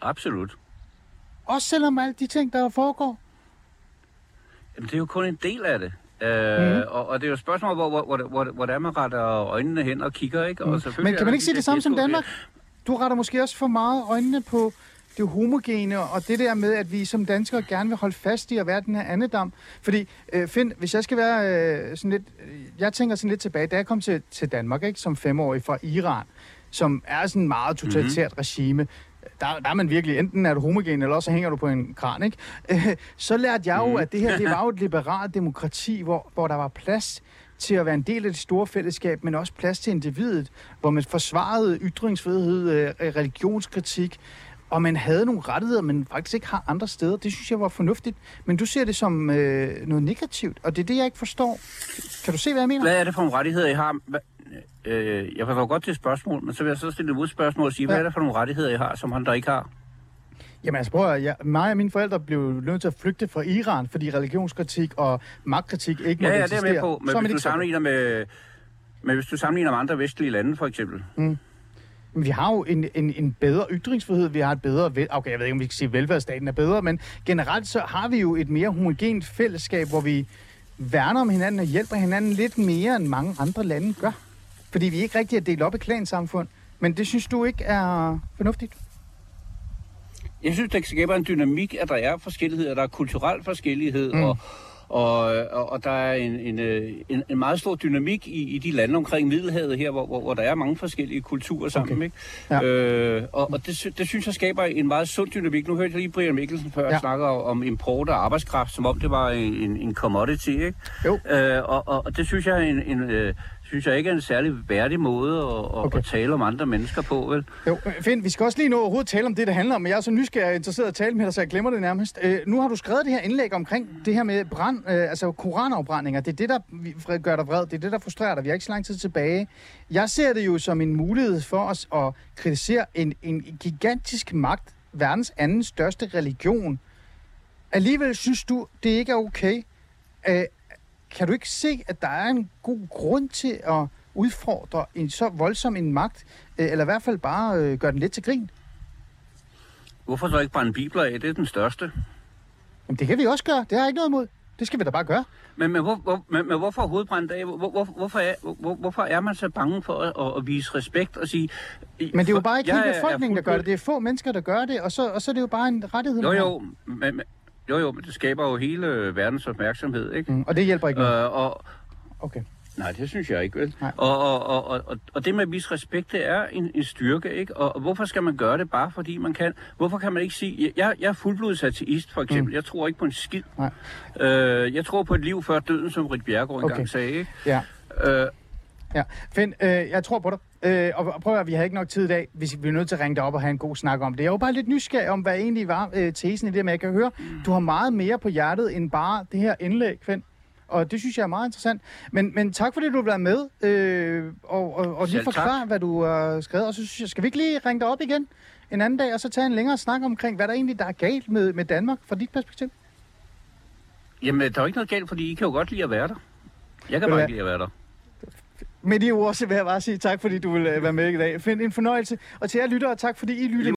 E: Absolut.
C: Også selvom alle de ting, der foregår.
E: Jamen, det er jo kun en del af det. Øh, mm. og, og det er jo et spørgsmål, hvor, hvor, hvor, hvor, hvor det er, man retter øjnene hen og kigger, ikke? Og
C: Mm. Men kan man ikke sige det samme som. Danmark? Du retter måske også for meget øjnene på det homogene, og det der med, at vi som danskere gerne vil holde fast i at være den her andedam. Fordi, øh, Finn, hvis jeg skal være øh, sådan lidt... Øh, jeg tænker sådan lidt tilbage, da jeg kom til, til Danmark, ikke, som femårig fra Iran, som er sådan et meget totalitært mm-hmm. regime, der, der er man virkelig, enten er du homogen, eller også hænger du på en kran, ikke? Øh, så lærte jeg jo,
E: Mhm.
C: at det her, det var jo et liberalt demokrati, hvor, hvor der var plads til at være en del af det store fællesskab, men også plads til individet, hvor man forsvarede ytringsfrihed, øh, religionskritik, og man havde nogle rettigheder, man faktisk ikke har andre steder. Det synes jeg var fornuftigt. Men du ser det som øh, noget negativt, og det er det, jeg ikke forstår. Kan du se, hvad jeg mener?
E: Hvad er det for nogle rettigheder, I har? Hva, øh, jeg forstår godt det spørgsmål, men så vil jeg så stille et modspørgsmål og sige, ja. hvad er det for nogle rettigheder, I har, som andre ikke har?
C: Jamen altså, prøv at, jeg, mig og mine forældre blev nødt til at flygte fra Iran, fordi religionskritik og magtkritik ikke
E: Ja,
C: måtte
E: ja, det er med på. Men
C: Så
E: hvis du sammenligner med... Men hvis du sammenligner med andre vestlige lande, for eksempel,
C: Men vi har jo en, en, en bedre ytringsfrihed, vi har et bedre... Vel, okay, jeg ved ikke, om vi kan sige, at velfærdsstaten er bedre, men generelt så har vi jo et mere homogent fællesskab, hvor vi værner om hinanden og hjælper hinanden lidt mere, end mange andre lande gør. Fordi vi ikke rigtig er delt op i klansamfund. Men det synes du ikke er fornuftigt?
E: Jeg synes, det skaber en dynamik, at der er forskellighed, at der er kulturel forskellighed, mm. og, og, og, og der er en, en, øh, en, en meget stor dynamik i, i de lande omkring Middelhavet her, hvor, hvor, hvor der er mange forskellige kulturer sammen.
C: Okay.
E: Ikke?
C: Ja.
E: Øh, og og det, det synes jeg skaber en meget sund dynamik. Nu hørte jeg lige Brian Mikkelsen før
C: Ja.
E: snakke om, import af arbejdskraft, som om det var en, en, en commodity. Ikke?
C: Jo.
E: Øh, og, og, og det synes jeg, er en, en, øh, synes jeg ikke er en særlig værdig måde at, okay. At tale om andre mennesker på. Vel?
C: Jo, øh, Finn, vi skal også lige nå overhovedet tale om det, det handler om, men jeg er så nysgerrig og interesseret at tale med dig, så jeg glemmer det nærmest. Øh, nu har du skrevet det her indlæg omkring det her med brand, øh, altså koranafbrændinger. Det er det, der gør dig vred. Det er det, der frustrerer dig. Vi har ikke så lang tid tilbage. Jeg ser det jo som en mulighed for os at kritisere en, en gigantisk magt, verdens anden største religion. Alligevel synes du, det ikke er okay. Øh, kan du ikke se, at der er en god grund til at udfordre en så voldsom en magt, øh, eller i hvert fald bare øh, gøre den lidt til grin?
E: Hvorfor så ikke brænde bibler af? Det er den største.
C: Jamen, det kan vi også gøre. Det har jeg ikke noget imod. Det skal vi da bare gøre.
E: Men, men, hvor, hvor, men, men hvorfor overhovedet brænde af? Hvor, hvor, hvorfor, er, hvor, hvorfor er man så bange for at, at, at vise respekt og sige...
C: Men det er jo bare ikke hele befolkningen, der gør det. Det er få mennesker, der gør det, og så, og så er det jo bare en rettighed.
E: Jo, jo, men, men- jo, jo, men det skaber jo hele verdens opmærksomhed, ikke?
C: Mm, og det hjælper ikke noget.
E: Øh, og,
C: Okay.
E: nej, det synes jeg ikke, vel?
C: Nej.
E: Og, og, og, og, og, det med at vise respekt, det er en, en styrke, ikke? Og, og hvorfor skal man gøre det bare fordi man kan? Hvorfor kan man ikke sige... Jeg, jeg er fuldblods ateist, for eksempel. Mm. Jeg tror ikke på en skid.
C: Nej.
E: Øh, jeg tror på et liv før døden, som Rik Bjergård engang
C: Okay.
E: sagde, ikke?
C: Ja.
E: Øh,
C: Ja, Finn, øh, jeg tror på dig. Øh, og prøv at vi har ikke nok tid i dag. Vi vi er nødt til at ringe dig op og have en god snak om det. Jeg var bare lidt nysgerrig om, hvad egentlig var øh, tesen i det, men jeg kan høre, du har meget mere på hjertet end bare det her indlæg, Finn. Og det synes jeg er meget interessant. Men, men tak fordi du har været med, øh, og, og, og lige forklare, hvad du har skrevet. Og så synes jeg, skal vi ikke lige ringe dig op igen en anden dag, og så tage en længere snak omkring, hvad der egentlig der er galt med, med Danmark fra dit perspektiv?
E: jamen, der er jo ikke noget galt, fordi I kan jo godt lide at være der. Jeg kan bare ikke lide at være der.
C: Med de ord, så vil jeg bare sige tak, fordi du vil øh, være med i dag. Find en fornøjelse. Og til jer lyttere, tak fordi I lyttede